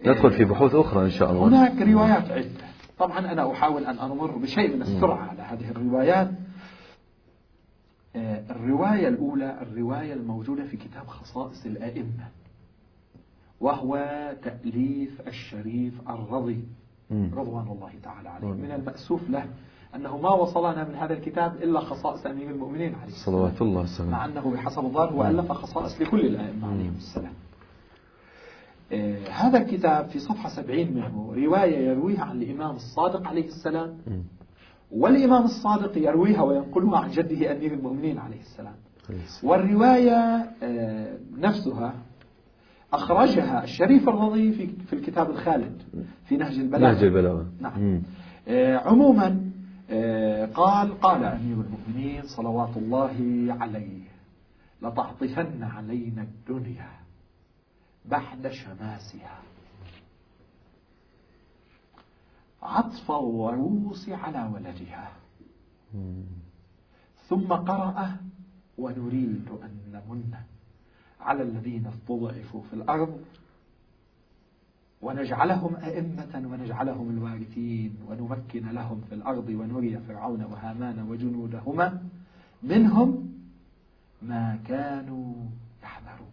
ندخل في بحوث أخرى إن شاء الله. هناك روايات عدة. طبعا أنا أحاول أن أمر بشيء من السرعة على هذه الروايات. آه، الرواية الأولى الرواية الموجودة في كتاب خصائص الأئمة وهو تأليف الشريف الرضي رضوان الله تعالى عليه. من المأسوف له أنه ما وصلنا من هذا الكتاب إلا خصائص أمير المؤمنين عليه صلوات الله وسلم مع أنه بحسب الظاهر هو ألف خصائص لكل الأئمة عليهم السلام. آه هذا الكتاب في صفحة سبعين منه رواية يرويها عن الإمام الصادق عليه السلام. والإمام الصادق يرويها وينقلها عن جده أمير المؤمنين عليه السلام. والرواية آه نفسها أخرجها الشريف الرضي في, في الكتاب الخالد في نهج البلاغة. نهج البلاغة. نعم. آه عموما قال قال أمير المؤمنين صلوات الله عليه لتعطفن علينا الدنيا بعد شماسها. عطف الروس على ولدها. ثم قرأ ونريد أن نمن على الذين استضعفوا في الأرض ونجعلهم أئمة ونجعلهم الوارثين ونمكن لهم في الأرض ونري فرعون وهامان وجنودهما منهم ما كانوا يحذرون.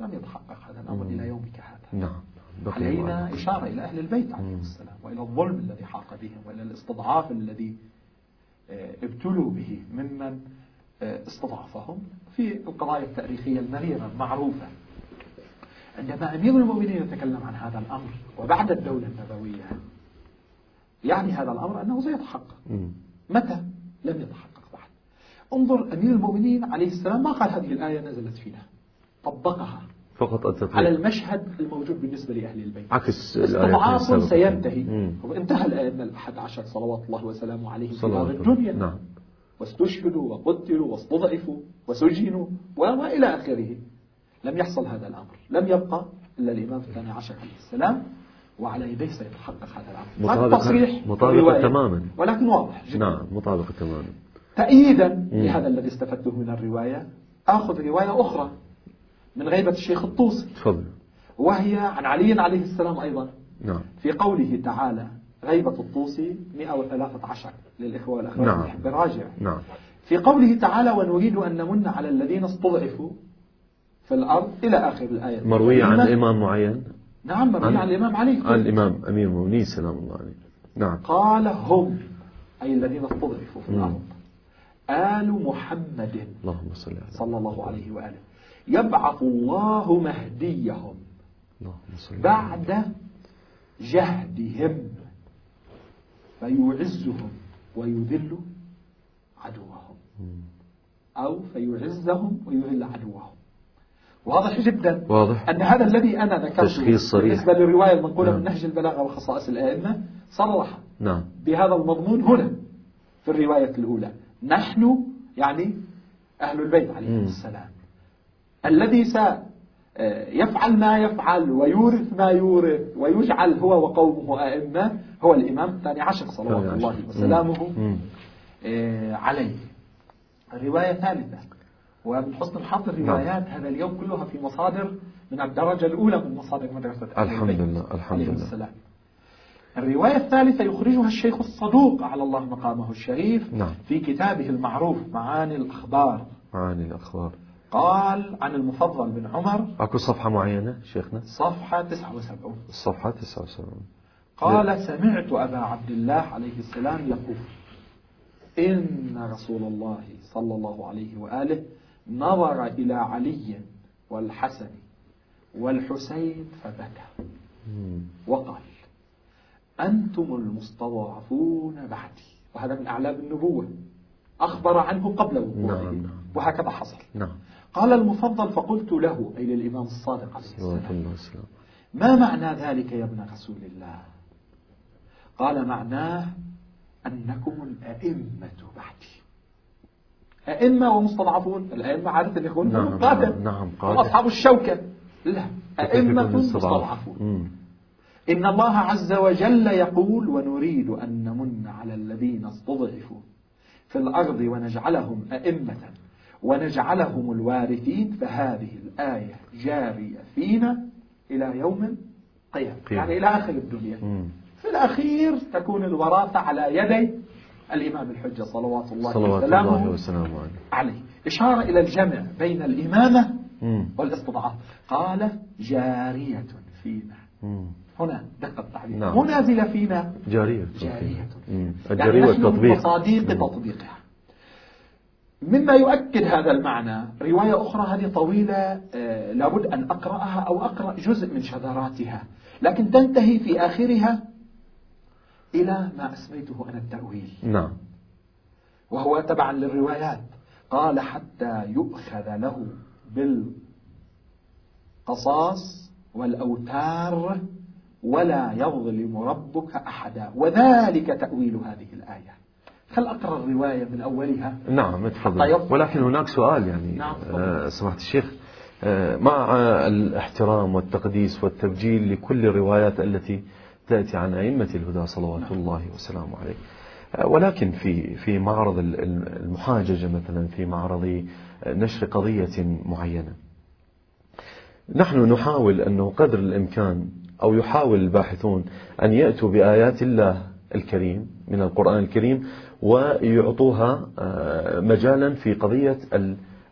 لم يتحقق هذا الأمر إلى يومك هذا. نعم. علينا إشارة إلى أهل البيت عليهم السلام وإلى الظلم الذي حاق بهم وإلى الاستضعاف الذي آه، ابتلوا به ممن آه، استضعفهم في القضايا التاريخية المريرة المعروفة. عندما أمير المؤمنين يتكلم عن هذا الأمر وبعد الدولة النبوية. يعني هذا الأمر أنه سيتحقق. متى؟ لم يتحقق بعد. انظر أمير المؤمنين عليه السلام ما قال هذه الآية نزلت فينا. طبقها فقط التطبيق. على المشهد الموجود بالنسبة لأهل البيت. عكس استضعاف سينتهي. وانتهى الأئمة الأحد عشر صلوات الله وسلامه عليهم في هذه الدنيا. نعم. واستشهدوا وقتلوا واستضعفوا وسجنوا وإلى آخره. لم يحصل هذا الأمر. لم يبقى إلا الإمام الثاني عشر عليه السلام وعلى يديه سيتحقق هذا الأمر. مطابق تصريح مطابق تماما. ولكن واضح. جدا نعم مطابق تماما. تأييدا لهذا الذي استفدته من الرواية أخذ رواية أخرى من غيبة الشيخ الطوسي. تفضل. وهي عن علي عليه السلام أيضا. نعم. في قوله تعالى غيبة الطوسي 113 للإخوة والأخوات نعم. براجع نعم. في قوله تعالى ونريد أن نمن على الذين استضعفوا في الأرض إلى آخر الآية. مروية عن إمام معين؟ نعم مروية عن, عن الإمام علي. عن الإمام أمير المؤمنين سلام الله عليه. نعم. قال هم أي الذين استضعفوا في الأرض. آل محمد اللهم صل على صلى الله عليه وآله. يبعث الله مهديهم اللهم صل بعد جهدهم فيعزهم ويذل عدوهم. أو فيعزهم ويذل عدوهم. واضح جدا واضح. أن هذا الذي أنا ذكرته تشخيص صريح. بالنسبة للرواية المنقولة نعم. من نهج البلاغة وخصائص الأئمة صرح نعم. بهذا المضمون هنا في الرواية الأولى. نحن يعني أهل البيت عليهم السلام. الذي سيفعل ما يفعل ويورث ما يورث ويجعل هو وقومه أئمة هو الإمام الثاني عشر صلوات الله وسلامه آه، عليه. الرواية ثالثة. ومن حسن الحظ الروايات هذا اليوم كلها في مصادر من الدرجة الأولى من مصادر مدرسة الحمد لله الحمد لله. السلام. الرواية الثالثة يخرجها الشيخ الصدوق على الله مقامه الشريف نعم. في كتابه المعروف معاني الأخبار. معاني الأخبار. قال عن المفضل بن عمر. أكو صفحة معينة شيخنا؟ صفحة 79 الصفحة 79 قال سمعت أبا عبد الله عليه السلام يقول إن رسول الله صلى الله عليه وآله نظر إلى علي والحسن والحسين فبكى وقال أنتم المستضعفون بعدي. وهذا من أعلام النبوة. أخبر عنه قبل وقوعه. نعم. نعم. وهكذا حصل. نعم. قال المفضل فقلت له أي للإمام الصادق عليه السلام ما معنى ذلك يا ابن رسول الله؟ قال معناه أنكم الأئمة بعدي. أئمة ومستضعفون الأئمة عادة يكون نعم هم قادة نعم نعم هم قادة أصحاب الشوكة لا أئمة؟ مستضعفون. إن الله عز وجل يقول ونريد أن نمن على الذين استضعفوا في الأرض ونجعلهم أئمة ونجعلهم الوارثين فهذه الآية جارية فينا إلى يوم القيامة قيامة. يعني إلى آخر الدنيا. في الأخير تكون الوراثة على يدي الإمام الحجة صلوات الله صلوات الله وسلامه عليه. إشارة إلى الجمع بين الإمامة. والاستضعاف قال جارية فينا. هنا دقة التعبير نعم. مو نازلة فينا جارية. جارية. يعني الجارية نحن والتطبيق. مصاديق. تطبيقها مما يؤكد هذا المعنى رواية أخرى هذه طويلة آه، لابد أن أقرأها أو أقرأ جزء من شذراتها. لكن تنتهي في آخرها إلى ما أسميته أنا التأويل. نعم. وهو تبعا للروايات. قال حتى يؤخذ له بالقصاص والأوتار ولا يظلم ربك أحدا. وذلك تأويل هذه الآية. خل أقرأ الرواية من أولها؟ نعم تفضل ولكن هناك سؤال يعني نعم آه سمعت الشيخ. آه مع الاحترام والتقديس والتبجيل لكل الروايات التي تأتي عن أئمة الهدى صلوات. الله وسلامه عليه آه ولكن في في معرض المحاججة مثلا في معرض نشر قضية معينة نحن نحاول أنه قدر الإمكان أو يحاول الباحثون أن يأتوا بآيات الله الكريم من القرآن الكريم ويعطوها آه، مجالا في قضية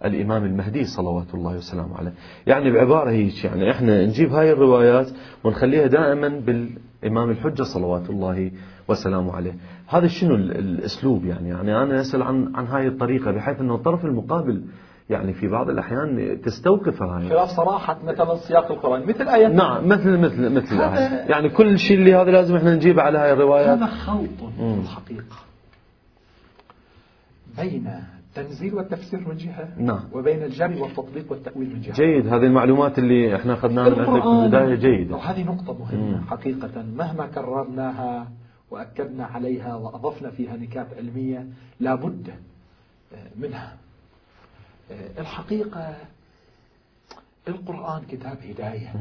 الإمام المهدي صلوات الله وسلامه عليه. يعني بعبارة هيك يعني إحنا نجيب هاي الروايات ونخليها دائما بالإمام الحجة صلوات الله وسلامه عليه. هذا شنو الأسلوب يعني؟ يعني أنا أسأل عن, عن هاي الطريقة بحيث أنه الطرف المقابل يعني في بعض الأحيان تستوقف هاي. خلاف صراحة مثلا سياق القرآن مثل آية نعم مثل مثل مثل يعني كل شيء اللي هذا لازم إحنا نجيبه على هاي الروايات. هذا خلط في الحقيقة بين التنزيل والتفسير من جهة نعم. وبين الجري والتطبيق والتأويل من جهة. جيد. هذه المعلومات اللي إحنا أخذناها من عندك في البداية جيدة. وهذه نقطة مهمة مم. حقيقة. مهما كررناها وأكدنا عليها وأضفنا فيها نكات علمية لابد منها. الحقيقة القرآن كتاب هداية.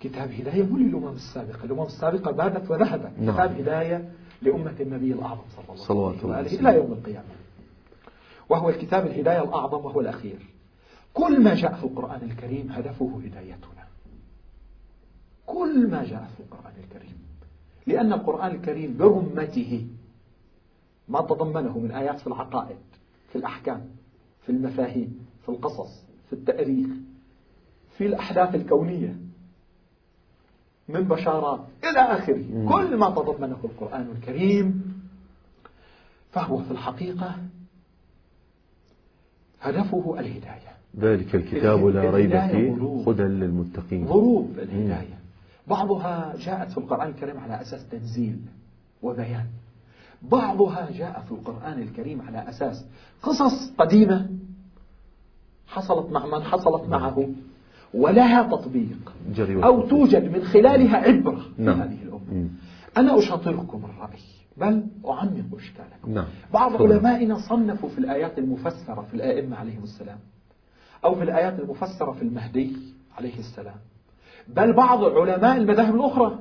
كتاب هداية مو للأمم السابقة. الأمم السابقة بادت وذهبت. نعم. كتاب هداية لأمة النبي الأعظم صلى الله عليه وآله إلى يوم القيامة. وهو الكتاب الهداية الأعظم وهو الأخير. كل ما جاء في القرآن الكريم هدفه هدايتنا. كل ما جاء في القرآن الكريم. لأن القرآن الكريم برمته ما تضمنه من آيات في العقائد في الأحكام في المفاهيم في القصص في التأريخ في الأحداث الكونية. من بشارات إلى آخره. كل ما تضمنه القرآن الكريم فهو في الحقيقة هدفه الهداية. ذلك الكتاب لا ريب فيه هدى للمتقين. ظروف الهداية. بعضها جاءت في القرآن الكريم على أساس تنزيل وبيان. بعضها جاء في القرآن الكريم على أساس قصص قديمة حصلت مع من حصلت معه ولها تطبيق أو توجد من خلالها عبرة في نعم. هذه الأمة. أنا أشاطركم الرأي. بل أعمق إشكالكم. نعم. بعض علمائنا صنفوا في الآيات المفسرة في الآئمة عليهم السلام أو في الآيات المفسرة في المهدي عليه السلام. بل بعض علماء المذاهب الأخرى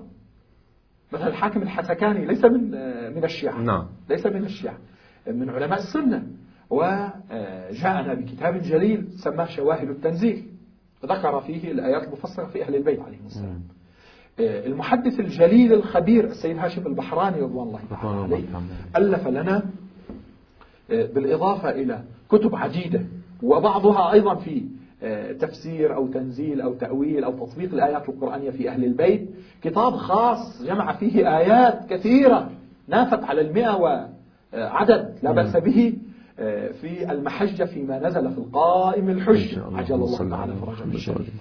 مثلا الحاكم الحسكاني ليس من من الشيعة. نعم. ليس من الشيعة من علماء السنة. وجاءنا بكتاب جليل سماه شواهد التنزيل ذكر فيه الآيات المفسرة في أهل البيت عليهم السلام. المحدث الجليل الخبير السيد هاشم البحراني رضوان الله عليه ألف لنا بالإضافة إلى كتب عديدة وبعضها أيضا في تفسير أو تنزيل أو تأويل أو تطبيق الآيات القرآنية في أهل البيت. كتاب خاص جمع فيه آيات كثيرة نافت على المئة وعدد لا بأس به في المحجة فيما نزل في القائم الحج عجل الله تعالى فرجه الشريف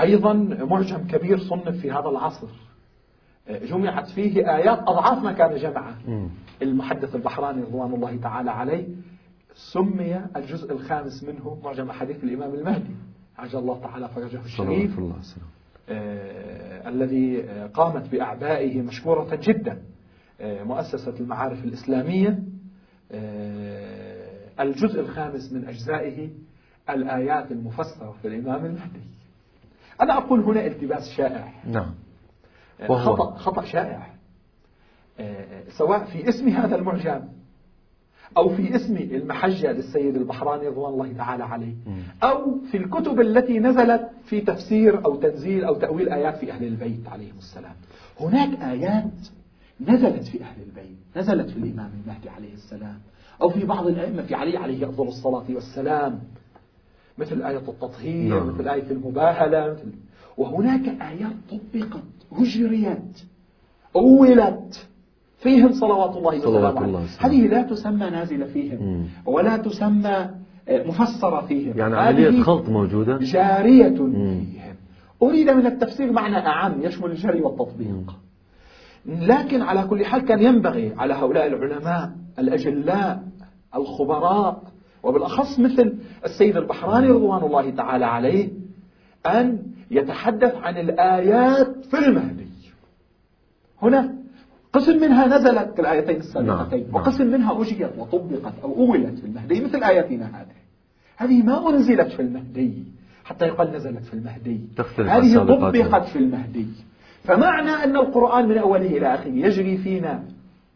أيضا معجم كبير صنف في هذا العصر. جمعت فيه آيات أضعاف ما كان جمعه المحدث البحراني رضوان الله تعالى عليه سمي الجزء الخامس منه معجم أحاديث الإمام المهدي. عجل الله تعالى فرجه الشريف. الله آه الذي قامت بأعبائه مشكورة جدا. آه مؤسسة المعارف الإسلامية. آه الجزء الخامس من أجزائه الآيات المفسرة في الإمام المهدي. أنا أقول هنا التباس شائع. نعم. خطأ, خطأ شائع. سواء في اسم هذا المعجم أو في اسم المحجة للسيد البحراني رضوان الله تعالى عليه أو في الكتب التي نزلت في تفسير أو تنزيل أو تأويل آيات في أهل البيت عليهم السلام. هناك آيات نزلت في أهل البيت نزلت في الإمام المهدي عليه السلام أو في بعض الأئمة في علي عليه أفضل الصلاة والسلام. مثل آية التطهير نعم. مثل آية المباهلة مثل وهناك آيات طبقت هجريت أولت فيهم صلوات الله وسلامه عليه. هذه لا تسمى نازلة فيهم ولا تسمى مفسرة فيهم. يعني عملية خلط موجودة؟ جارية مم. فيهم. أريد من التفسير معنى أعم يشمل الجري والتطبيق. مم. لكن على كل حال كان ينبغي على هؤلاء العلماء الأجلاء الخبراء وبالأخص مثل السيد البحراني رضوان الله تعالى عليه أن يتحدث عن الآيات في المهدي هنا قسم منها نزلت في الآيتين السابقتين نعم. وقسم منها أجيت وطبقت أو أولت في المهدي مثل آياتنا هذه هذه ما أنزلت في المهدي حتى يقال نزلت في المهدي هذه. طبقت في المهدي فمعنى أن القرآن من أوله إلى آخره يجري فينا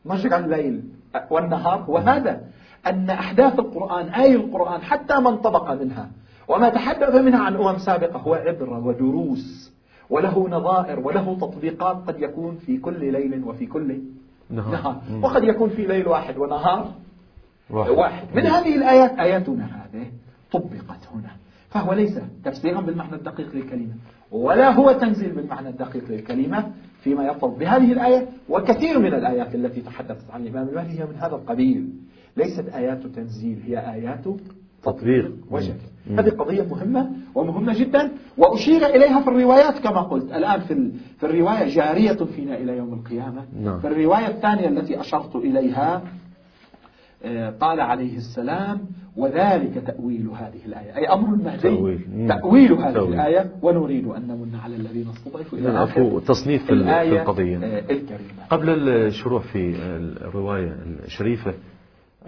مجرى الليل والنهار هو هذا أن أحداث القرآن آي القرآن حتى ما انطبق منها وما تحدث منها عن أمم سابقة هو عبرة ودروس وله نظائر وله تطبيقات قد يكون في كل ليل وفي كل نهار. نهار. وقد يكون في ليل واحد ونهار واحد, واحد. من هذه الآيات آياتنا هذه طبقت هنا. فهو ليس تفسيرا بالمعنى الدقيق للكلمة ولا هو تنزيل بالمعنى الدقيق للكلمة فيما يرتبط بهذه الآية وكثير من الآيات التي تحدثت عن الإمام المهدي هي من هذا القبيل. ليست آيات تنزيل هي آيات تطبيق. وجد. هذه قضية مهمة ومهمة جدا وأشير إليها في الروايات كما قلت الآن في, في الرواية جارية فينا إلى يوم القيامة نعم. في الرواية الثانية التي أشرت إليها آه، قال عليه السلام وذلك تأويل هذه الآية أي أمر المهدي تأويل. تأويل هذه تأويل. الآية ونريد أن نمن على الذين استضعفوا إلى لا، آخر تصنيف في ال- في الآية القضية. آه، الكريمة قبل الشروع في الرواية الشريفة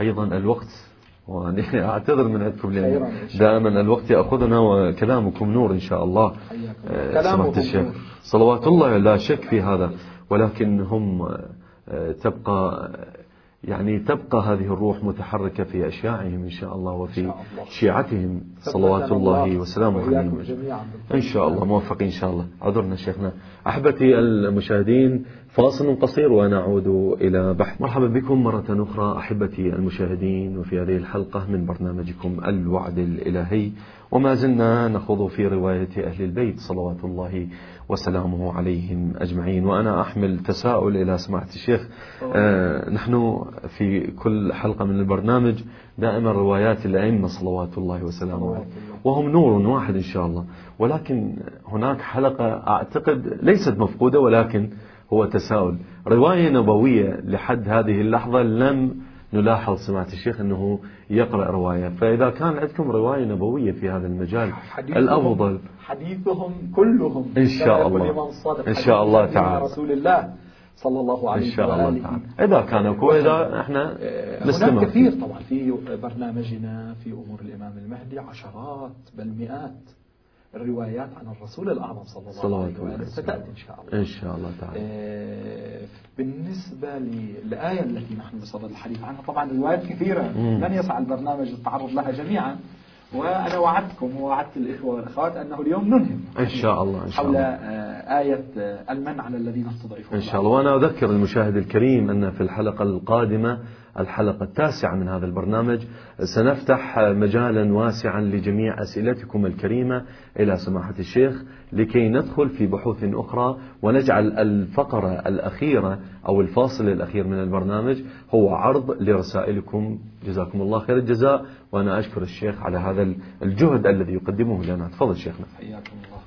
أيضا الوقت وأنا أعتذر من عندكم لأن دائما الوقت يأخذنا وكلامكم نور إن شاء الله. آه، سماحة الشيخ. صلوات الله لا شك في هذا ولكن هم آه، تبقى يعني تبقى هذه الروح متحركة في أشياعهم إن شاء الله وفي إن شاء الله. شيعتهم. صلوات الله. وسلامه عليهم إن شاء الله موفق إن شاء الله. عذرنا شيخنا. أحبتي المشاهدين فاصل قصير ونعود إلى بحث. مرحبا بكم مرة أخرى أحبتي المشاهدين وفي هذه الحلقة من برنامجكم الوعد الإلهي. وما زلنا نخوض في رواية أهل البيت صلوات الله وسلامه عليهم أجمعين. وأنا أحمل تساؤل إلى سماحة الشيخ. آه نحن في كل حلقة من البرنامج دائما روايات الأئمة صلوات الله وسلامه صلوات عليه الله. وهم نور واحد إن شاء الله. ولكن هناك حلقة أعتقد ليست مفقودة ولكن هو تساؤل. رواية نبوية لحد هذه اللحظة لم نلاحظ سماعة الشيخ أنه يقرأ رواية. فإذا كان عندكم رواية نبوية في هذا المجال حديثهم- الأفضل. حديثهم كلهم إن شاء الله. إن شاء الله تعالى. رسول الله صلى الله إن عليه شاء الله تعالى. إذا كان أكو إذا إحنا آه، نستمع هناك كثير طبعا. في برنامجنا في أمور الإمام المهدي عشرات بل مئات. الروايات عن الرسول الأعظم صلى الله عليه وآله وسلامه. ستأتي إن شاء الله. إن شاء الله تعالى. آه، بالنسبة للآية التي نحن بصدد الحديث عنها طبعا روايات كثيرة. مم. لن يسع البرنامج التعرض لها جميعا. وأنا وعدتكم ووعدت الإخوة والأخوات أنه اليوم ننهي. إن شاء الله إن شاء حول الله آية آه، المن على الذين استضعفوا إن شاء الله وأنا أذكر المشاهد الكريم أن في الحلقة القادمة الحلقة التاسعة من هذا البرنامج. سنفتح مجالا واسعا لجميع أسئلتكم الكريمة إلى سماحة الشيخ لكي ندخل في بحوث أخرى ونجعل الفقرة الأخيرة أو الفاصل الأخير من البرنامج هو عرض لرسائلكم. جزاكم الله خير الجزاء. وأنا أشكر الشيخ على هذا الجهد الذي يقدمه لنا. تفضل شيخنا. حياكم الله.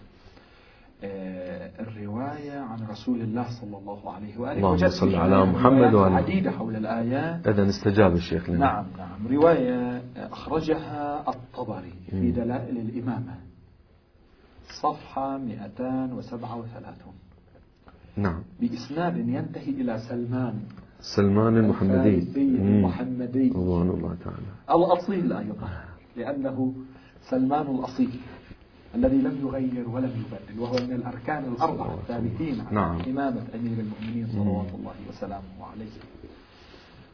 الرواية عن رسول الله صلى الله عليه وآله. اللهم صل على محمد وعلى- عديدة حول الآيات. إذا استجاب الشيخ لنا. نعم نعم. رواية أخرجها الطبري في. دلائل الإمامة. صفحة 237 نعم. بإسناد ينتهي إلى سلمان. سلمان المحمدي. المحمدي. رضوان الله تعالى. الأصيل أيضا لأنه سلمان الأصيل. الذي لم يغير ولم يبدل وهو من الأركان الأربعة الثابتين نعم. إمامة أمير المؤمنين صلوات الله وسلامه عليه.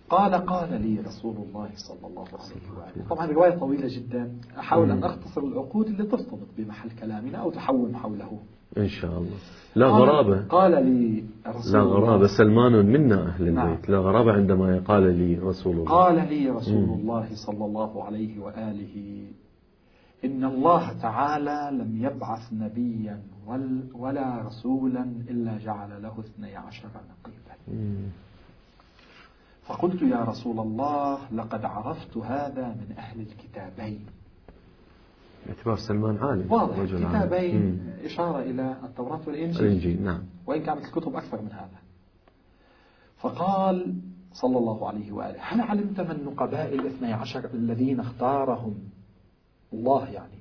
قال قال لي رسول الله صلى الله عليه وآله. طبعا رواية طويلة جدا. أحاول أن. أختصر العقود اللي ترتبط بمحل كلامنا أو تحوم حوله. إن شاء الله. لا قال- غرابة. قال لي رسول لا الله غرابة. سلمان منا أهل نعم. البيت. لا غرابة عندما قال لي رسول الله. قال لي رسول. الله صلى الله عليه وآله إن الله تعالى لم يبعث نبيا ول- ولا رسولا إلا جعل له اثني عشر نقيبا. فقلت يا رسول الله لقد عرفت هذا من أهل الكتابين. باعتبار سلمان عالم واضح. رجل عالم. إشارة إلى التوراة والإنجيل. الإنجيل نعم. وإن كانت الكتب أكثر من هذا. فقال صلى الله عليه وآله هل علمت من نقباء الاثني عشر الذين اختارهم الله يعني.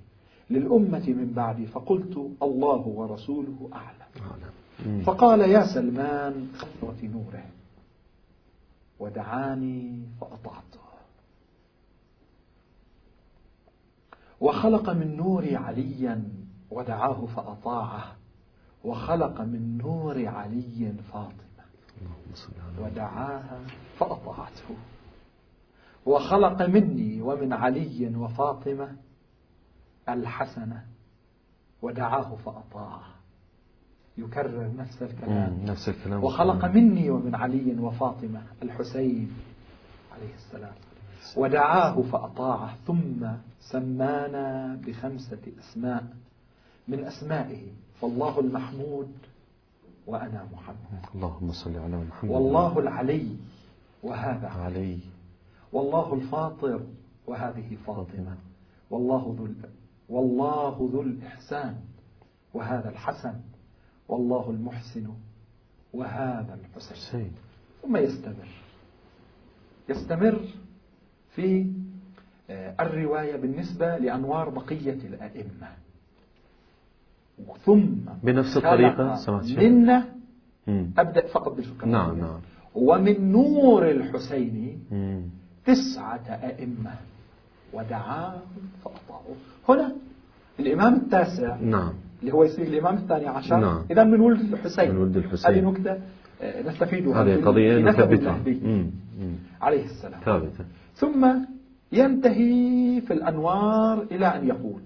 للأمة من بعدي فقلت الله ورسوله أعلم. فقال يا سلمان خطرة نوره. ودعاني فأطعته. وخلق من نور عليا ودعاه فأطاعه. وخلق من نور علي فاطمة. ودعاها فأطاعته. وخلق مني ومن علي وفاطمة الحسن ودعاه فأطاعه يكرر نفس الكلام. نفس الكلام. وخلق مني ومن علي وفاطمة الحسين عليه السلام. ودعاه فأطاعه ثم سمانا بخمسة أسماء. من أسمائه فالله المحمود وأنا محمد. اللهم صل على محمد. والله العلي وهذا. علي. والله الفاطر وهذه فاطمة. والله ذو والله ذو الإحسان وهذا الحسن والله المحسن وهذا الحسين ثم يستمر. يستمر في آه، الرواية بالنسبة لأنوار بقية الأئمة. ثم بنفس الطريقة منا أبدأ فقط بالفكرة نعم نعم. ومن نور الحسين تسعة أئمة. ودعاهم فأطاعوا هنا الإمام التاسع نعم. اللي هو يصير الإمام الثاني عشر. نعم. إذا من ولد الحسين. من ولد الحسين. هذه نكتة آه، نستفيدها هذه قضية نثبتها. عليه السلام. ثابتة. ثم ينتهي في الأنوار إلى أن يقول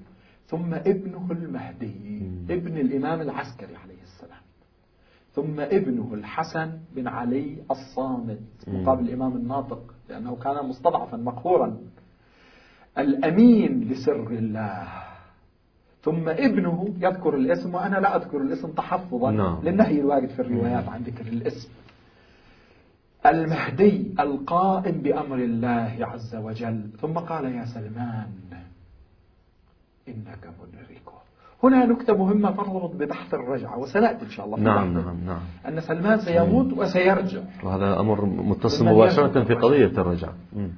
ثم ابنه المهدي ابن الإمام العسكري عليه السلام. ثم ابنه الحسن بن علي الصامت مقابل الإمام الناطق لأنه كان مستضعفا مقهورا. الأمين لسر الله. ثم ابنه يذكر الاسم وأنا لا أذكر الاسم تحفظا نعم. للنهي الوارد في الروايات عن ذكر الاسم. المهدي القائم بأمر الله عز وجل. ثم قال يا سلمان إنك مدركه. هنا نكتة مهمة ترتبط ببحث الرجعة وسنأتي إن شاء الله نعم نعم نعم. أن سلمان سيموت وسيرجع. وهذا أمر متصل مباشرة في قضية الرجعة.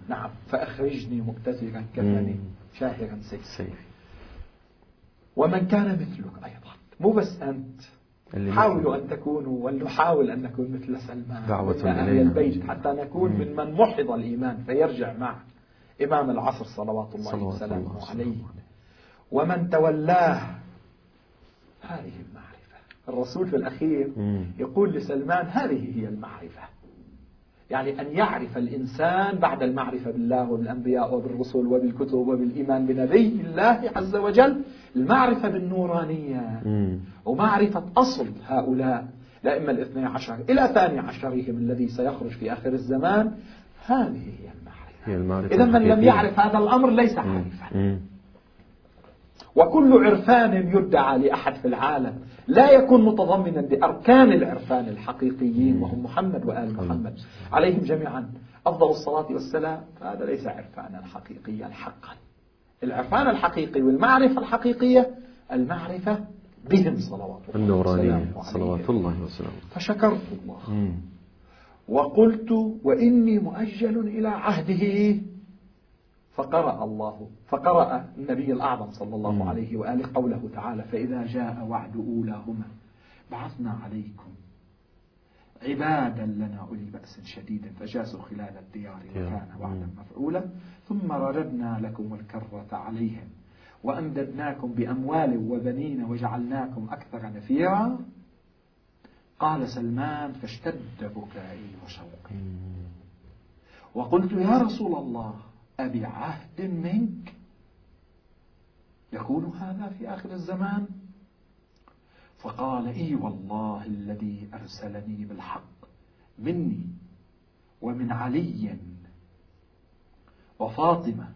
نعم فأخرجني مؤتزرا كفني شاهرا سيفي ومن كان مثلك أيضا. مو بس أنت. حاولوا أن تكونوا ولنحاول أن نكون مثل سلمان. دعوة البيت حتى نكون من من محض الإيمان فيرجع مع إمام العصر صلوات الله وسلامه عليه. ومن تولاه هذه المعرفة. الرسول في الأخير يقول لسلمان هذه هي المعرفة. يعني أن يعرف الإنسان بعد المعرفة بالله وبالأنبياء وبالرسل وبالكتب وبالإيمان بنبي الله عز وجل المعرفة بالنورانية ومعرفة أصل هؤلاء الأئمة الاثني عشر إلى ثاني عشرهم الذي سيخرج في آخر الزمان. هذه هي المعرفة, هي المعرفة إذا من لم يعرف هذا الأمر ليس عارفا وكل عرفان يدعى لأحد في العالم. لا يكون متضمنا بأركان العرفان الحقيقيين وهم محمد وآل محمد. عليهم جميعا. أفضل الصلاة والسلام. فهذا ليس عرفانا حقيقيا حقا. العرفان الحقيقي والمعرفة الحقيقية المعرفة بهم صلوات الله النورانية. صلوات الله وسلامه. فشكرت الله. وقلت وإني مؤجل إلى عهده. فقرأ الله فقرأ النبي الأعظم صلى الله عليه وآله قوله تعالى فإذا جاء وعد أولاهما بعثنا عليكم عبادا لنا أولي بأس شديد فجاسوا خلال الديار وكان وعدا مفعولا ثم رددنا لكم الكرة عليهم وأمددناكم بأموال وبنين وجعلناكم أكثر نفيرا. قال سلمان فاشتد بكائي وشوقي. وقلت يا رسول الله أبي عهد منك. يكون هذا في آخر الزمان. فقال إي والله الذي أرسلني بالحق مني ومن علي وفاطمة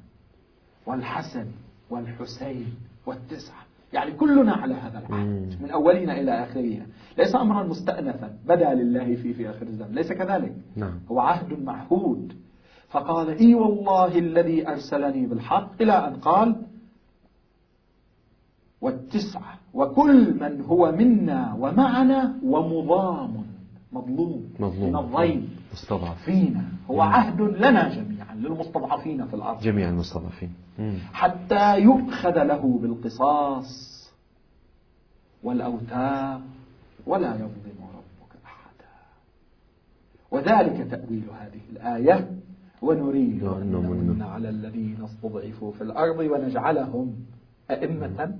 والحسن والحسين والتسعة. يعني كلنا على هذا العهد من أولنا إلى آخرنا ليس أمرا مستأنفا بدا لله فيه في آخر الزمن ليس كذلك. نعم. هو عهد معهود. فقال إي والله الذي أرسلني بالحق. إلى أن قال والتسعة وكل من هو منا ومعنا ومضام مظلوم مظلوم. من الضيم مستضعف. فينا. هو عهد لنا جميعا للمستضعفين في الأرض. جميع المستضعفين. مم. حتى يؤخذ له بالقصاص والأوتار ولا يظلم ربك أحدا. وذلك تأويل هذه الآية. ونريد أن نمن على الذين استضعفوا في الأرض ونجعلهم أئمة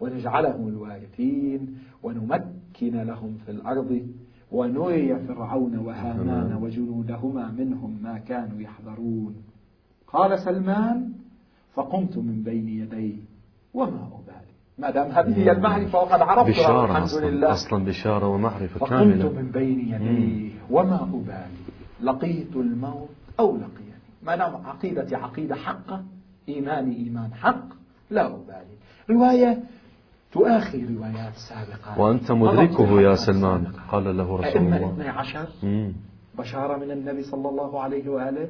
ونجعلهم الوارثين ونمكن لهم في الأرض ونري فرعون وهامان وجنودهما منهم ما كانوا يحذرون. قال سلمان فقمت من بين يديه وما أبالي. ما دام هذه هي المعرفة وقد عرفتها بشارة الحمد أصلا, لله. أصلا بشارة ومعرفة فقمت كاملة. من بين يديه وما أبالي. لقيت الموت أو لقيني ما دام عقيدتي عقيدة حقة. إيماني إيمان حق. لا أبالي. رواية تؤاخي روايات سابقة. وأنت مدركه يا سلمان. سابقة. قال له رسول أئمة الله. 12 مم. بشارة من النبي صلى الله عليه وآله.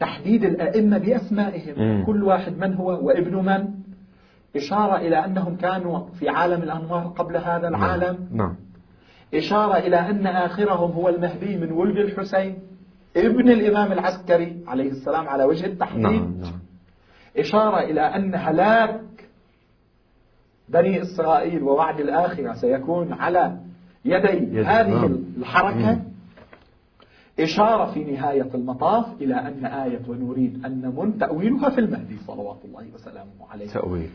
تحديد الأئمة بأسمائهم. مم. كل واحد من هو وابن من؟ إشارة إلى أنهم كانوا في عالم الأنوار قبل هذا العالم. نعم. إشارة إلى أن آخرهم هو المهدي من ولد الحسين. ابن الإمام العسكري عليه السلام على وجه التحديد نعم نعم إشارة إلى أن هلاك بني إسرائيل ووعد الآخرة سيكون على يدي يد- هذه نعم. الحركة. إشارة في نهاية المطاف إلى أن آية ونريد أن نمن تأويلها في المهدي صلوات الله وسلامه عليه تأويل.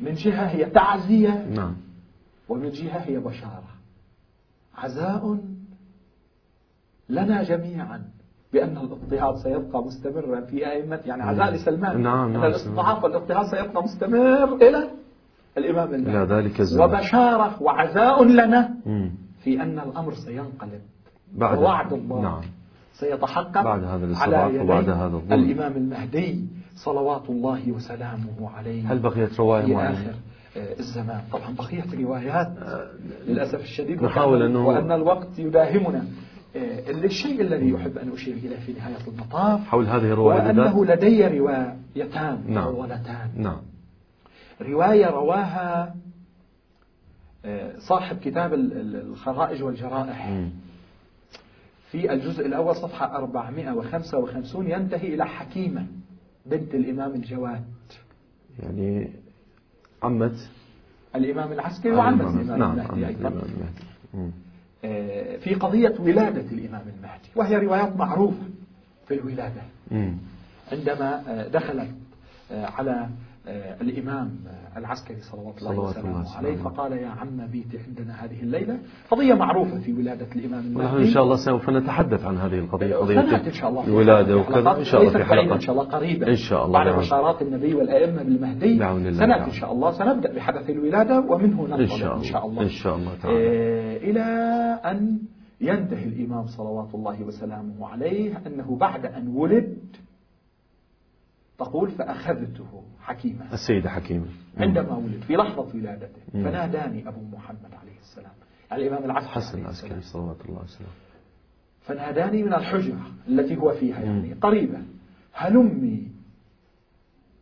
من جهة هي تعزية نعم ومن جهة هي بشارة عزاء لنا جميعا بأن الاضطهاد سيبقى مستمرا في أئمة يعني عزاء لسلمان نعم، نعم، أن الاستضعاف والاضطهاد سيبقى مستمر إلى الإمام إلى المهدي ذلك الزمان. وبشارة وعزاء لنا مم. في أن الأمر سينقلب. بعد ووعد الله نعم. سيتحقق بعد هذا على يدي وبعد هذا الظلم. الإمام المهدي صلوات الله وسلامه عليه هل بقيت رواية في معينة؟ آخر آه، الزمان. طبعا بقيت روايات للأسف الشديد. نحاول أنه- وأن الوقت يداهمنا. آه، الشيء الذي يحب أن أشير إليه في نهاية المطاف حول هذه الرواية أنه بالذات؟ لدي روايتان نعم. مطولتان نعم. رواية رواها آه، صاحب كتاب ال- ال- الخرائج والجرائح. في الجزء الأول صفحة 455 ينتهي إلى حكيمة بنت الإمام الجواد. يعني عمت؟ الإمام العسكري وعمة الإمام نعم المهدي أيضا. آه، في قضية ولادة الإمام المهدي وهي روايات معروفة في الولادة. عندما آه، دخلت آه، على الإمام آه، العسكري صلوات الله الله وسلامه. عليه. فقال يا عم بيتي عندنا هذه الليلة. قضية معروفة في ولادة الإمام المهدي. إن شاء الله سوف نتحدث عن هذه القضية قضية إن شاء الله في الولادة وكذا إن شاء الله في حلقة. إن شاء الله قريبة. إن شاء الله. بعد. بشارات النبي والأئمة بالمهدي. بعون الله. سنأتي. إن شاء الله سنبدأ بحدث الولادة ومنه ننطلق إن شاء إن شاء الله. الله. إن شاء الله تعالى. آه، إلى أن ينتهي الإمام صلوات الله وسلامه عليه أنه بعد أن ولد تقول فأخذته حكيمة السيدة حكيمة. عندما ولد في لحظة ولادته. فناداني أبو محمد عليه السلام الإمام العسكري حسن عليه العسكري. صلوات الله وسلامه فناداني من الحجرة التي هو فيها يعني مم. قريبة هلمي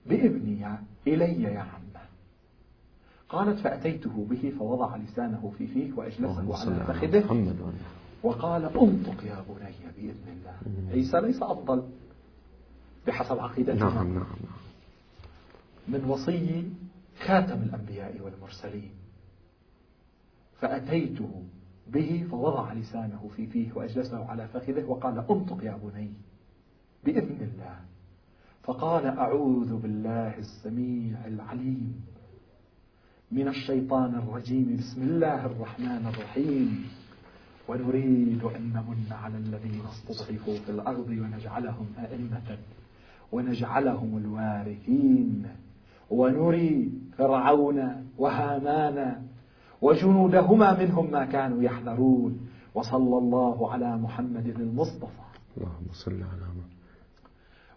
بابني إلي يا عمه قالت فأتيته به فوضع لسانه في فيه وأجلسه على فخذه وقال انطق يا بني بإذن الله. عيسى ليس أفضل بحسب عقيدتنا. نعم نعم نعم. من وصي خاتم الأنبياء والمرسلين. فأتيته به فوضع لسانه في فيه وأجلسه على فخذه وقال انطق يا بني بإذن الله. فقال أعوذ بالله السميع العليم من الشيطان الرجيم. بسم الله الرحمن الرحيم. ونريد أن نمن على الذين استضعفوا في الأرض ونجعلهم أئمة. ونجعلهم الوارثين. ونري فرعون وهامان وجنودهما منهم ما كانوا يحذرون. وصلى الله على محمد المصطفى. اللهم صل على محمد.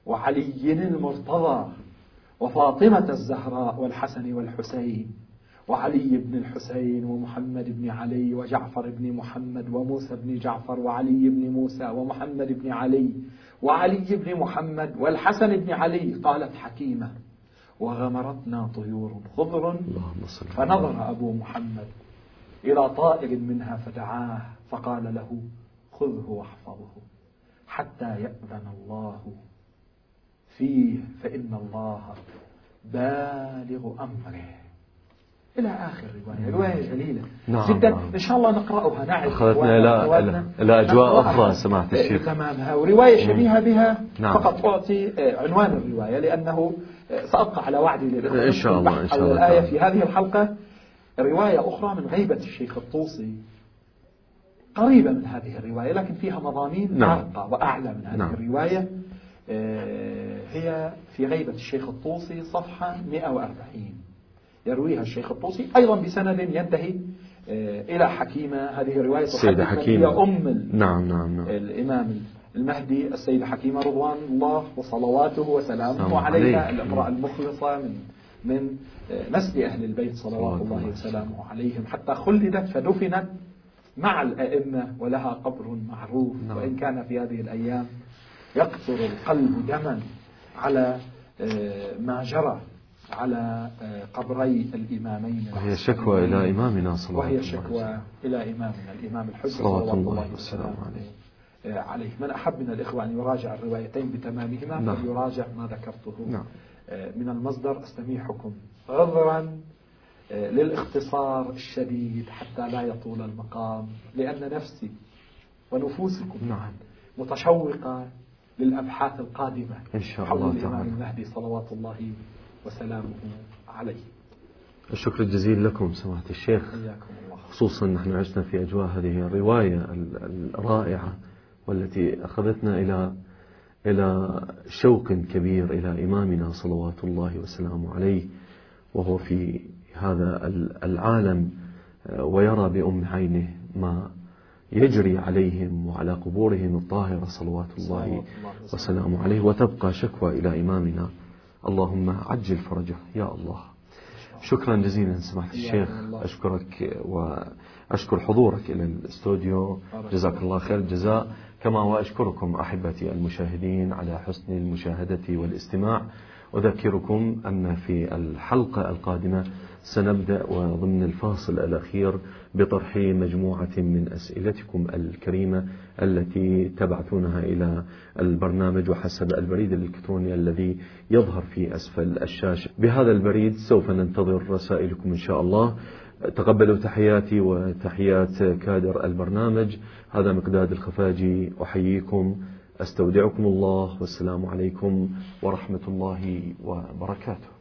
وعلي المرتضى. وفاطمة الزهراء والحسن والحسين. وعلي بن الحسين ومحمد بن علي وجعفر بن محمد وموسى بن جعفر وعلي بن موسى ومحمد بن علي. وعلي بن محمد والحسن بن علي قالت حكيمة وغمرتنا طيور خضر فنظر أبو محمد إلى طائر منها فدعاه فقال له خذه واحفظه حتى يأذن الله فيه فإن الله بالغ أمره. إلى آخر رواية. رواية جليلة نعم جدا. نعم. إن شاء الله نقرأها نعرف أخذتنا إلى إلى أجواء أخرى سماحة الشيخ. تمامها ورواية شبيهة بها نعم. فقط أعطي آه، عنوان الرواية لأنه آه، سأبقى على وعدي للإخوة إن شاء الله، إن شاء الله الآية. في هذه الحلقة. رواية أخرى من غيبة الشيخ الطوسي. قريبة من هذه الرواية لكن فيها مضامين نعم. أرقى وأعلى من هذه نعم. الرواية. هي في غيبة الشيخ الطوسي صفحة 140 يرويها الشيخ الطوسي. أيضا بسند ينتهي آه، إلى حكيمة. هذه الرواية السيدة حكيمة. هي أم نعم نعم نعم. الإمام المهدي السيدة حكيمة رضوان الله وصلواته وسلامه سلام عليها عليه. الامرأة المخلصة من من نسل أهل البيت صلوات الله وسلامه عليهم. حتى خلدت فدفنت مع الأئمة ولها قبر معروف. نعم. وإن كان في هذه الأيام يقطر القلب دما على آه، ما جرى. على آه، قبري الإمامين وهي شكوى إلى إمامنا صلى الله عليه وهي وسلم شكوى إلى إمامنا الإمام الحجة صلوات الله وسلامه عليه. آه، عليه من أحب من الإخوة أن يراجع الروايتين بتمامهما نعم. فليراجع ما ذكرته نعم آه، من المصدر أستميحكم عذرا للاختصار الشديد حتى لا يطول المقام لأن نفسي ونفوسكم نعم متشوقة للأبحاث القادمة إن شاء حول الله الإمام تعالى. المهدي صلوات الله وسلامه عليه الشكر الجزيل لكم سماحة الشيخ خصوصا نحن عشنا في أجواء هذه الرواية ال- الرائعة والتي أخذتنا إلى إلى شوق كبير إلى إمامنا صلوات الله وسلامه عليه وهو في هذا ال- العالم آه، ويرى بأم عينه ما يجري عليهم وعلى قبورهم الطاهرة صلوات الله. وسلامه عليه وتبقى شكوى إلى إمامنا اللهم عجل فرجه. يا الله. شكرا جزيلا سماحة الشيخ. أشكرك وأشكر حضورك إلى الاستوديو. جزاك الله. الله خير. الجزاء كما وأشكركم أحبتي المشاهدين على حسن المشاهدة والاستماع. أذكركم أن في الحلقة القادمة سنبدأ وضمن الفاصل الأخير بطرح مجموعة من أسئلتكم الكريمة التي تبعثونها إلى البرنامج وحسب البريد الإلكتروني الذي يظهر في أسفل الشاشة. بهذا البريد سوف ننتظر رسائلكم إن شاء الله. تقبلوا تحياتي وتحيات كادر البرنامج. هذا مقداد الخفاجي. أحييكم. أستودعكم الله. والسلام عليكم ورحمة الله وبركاته.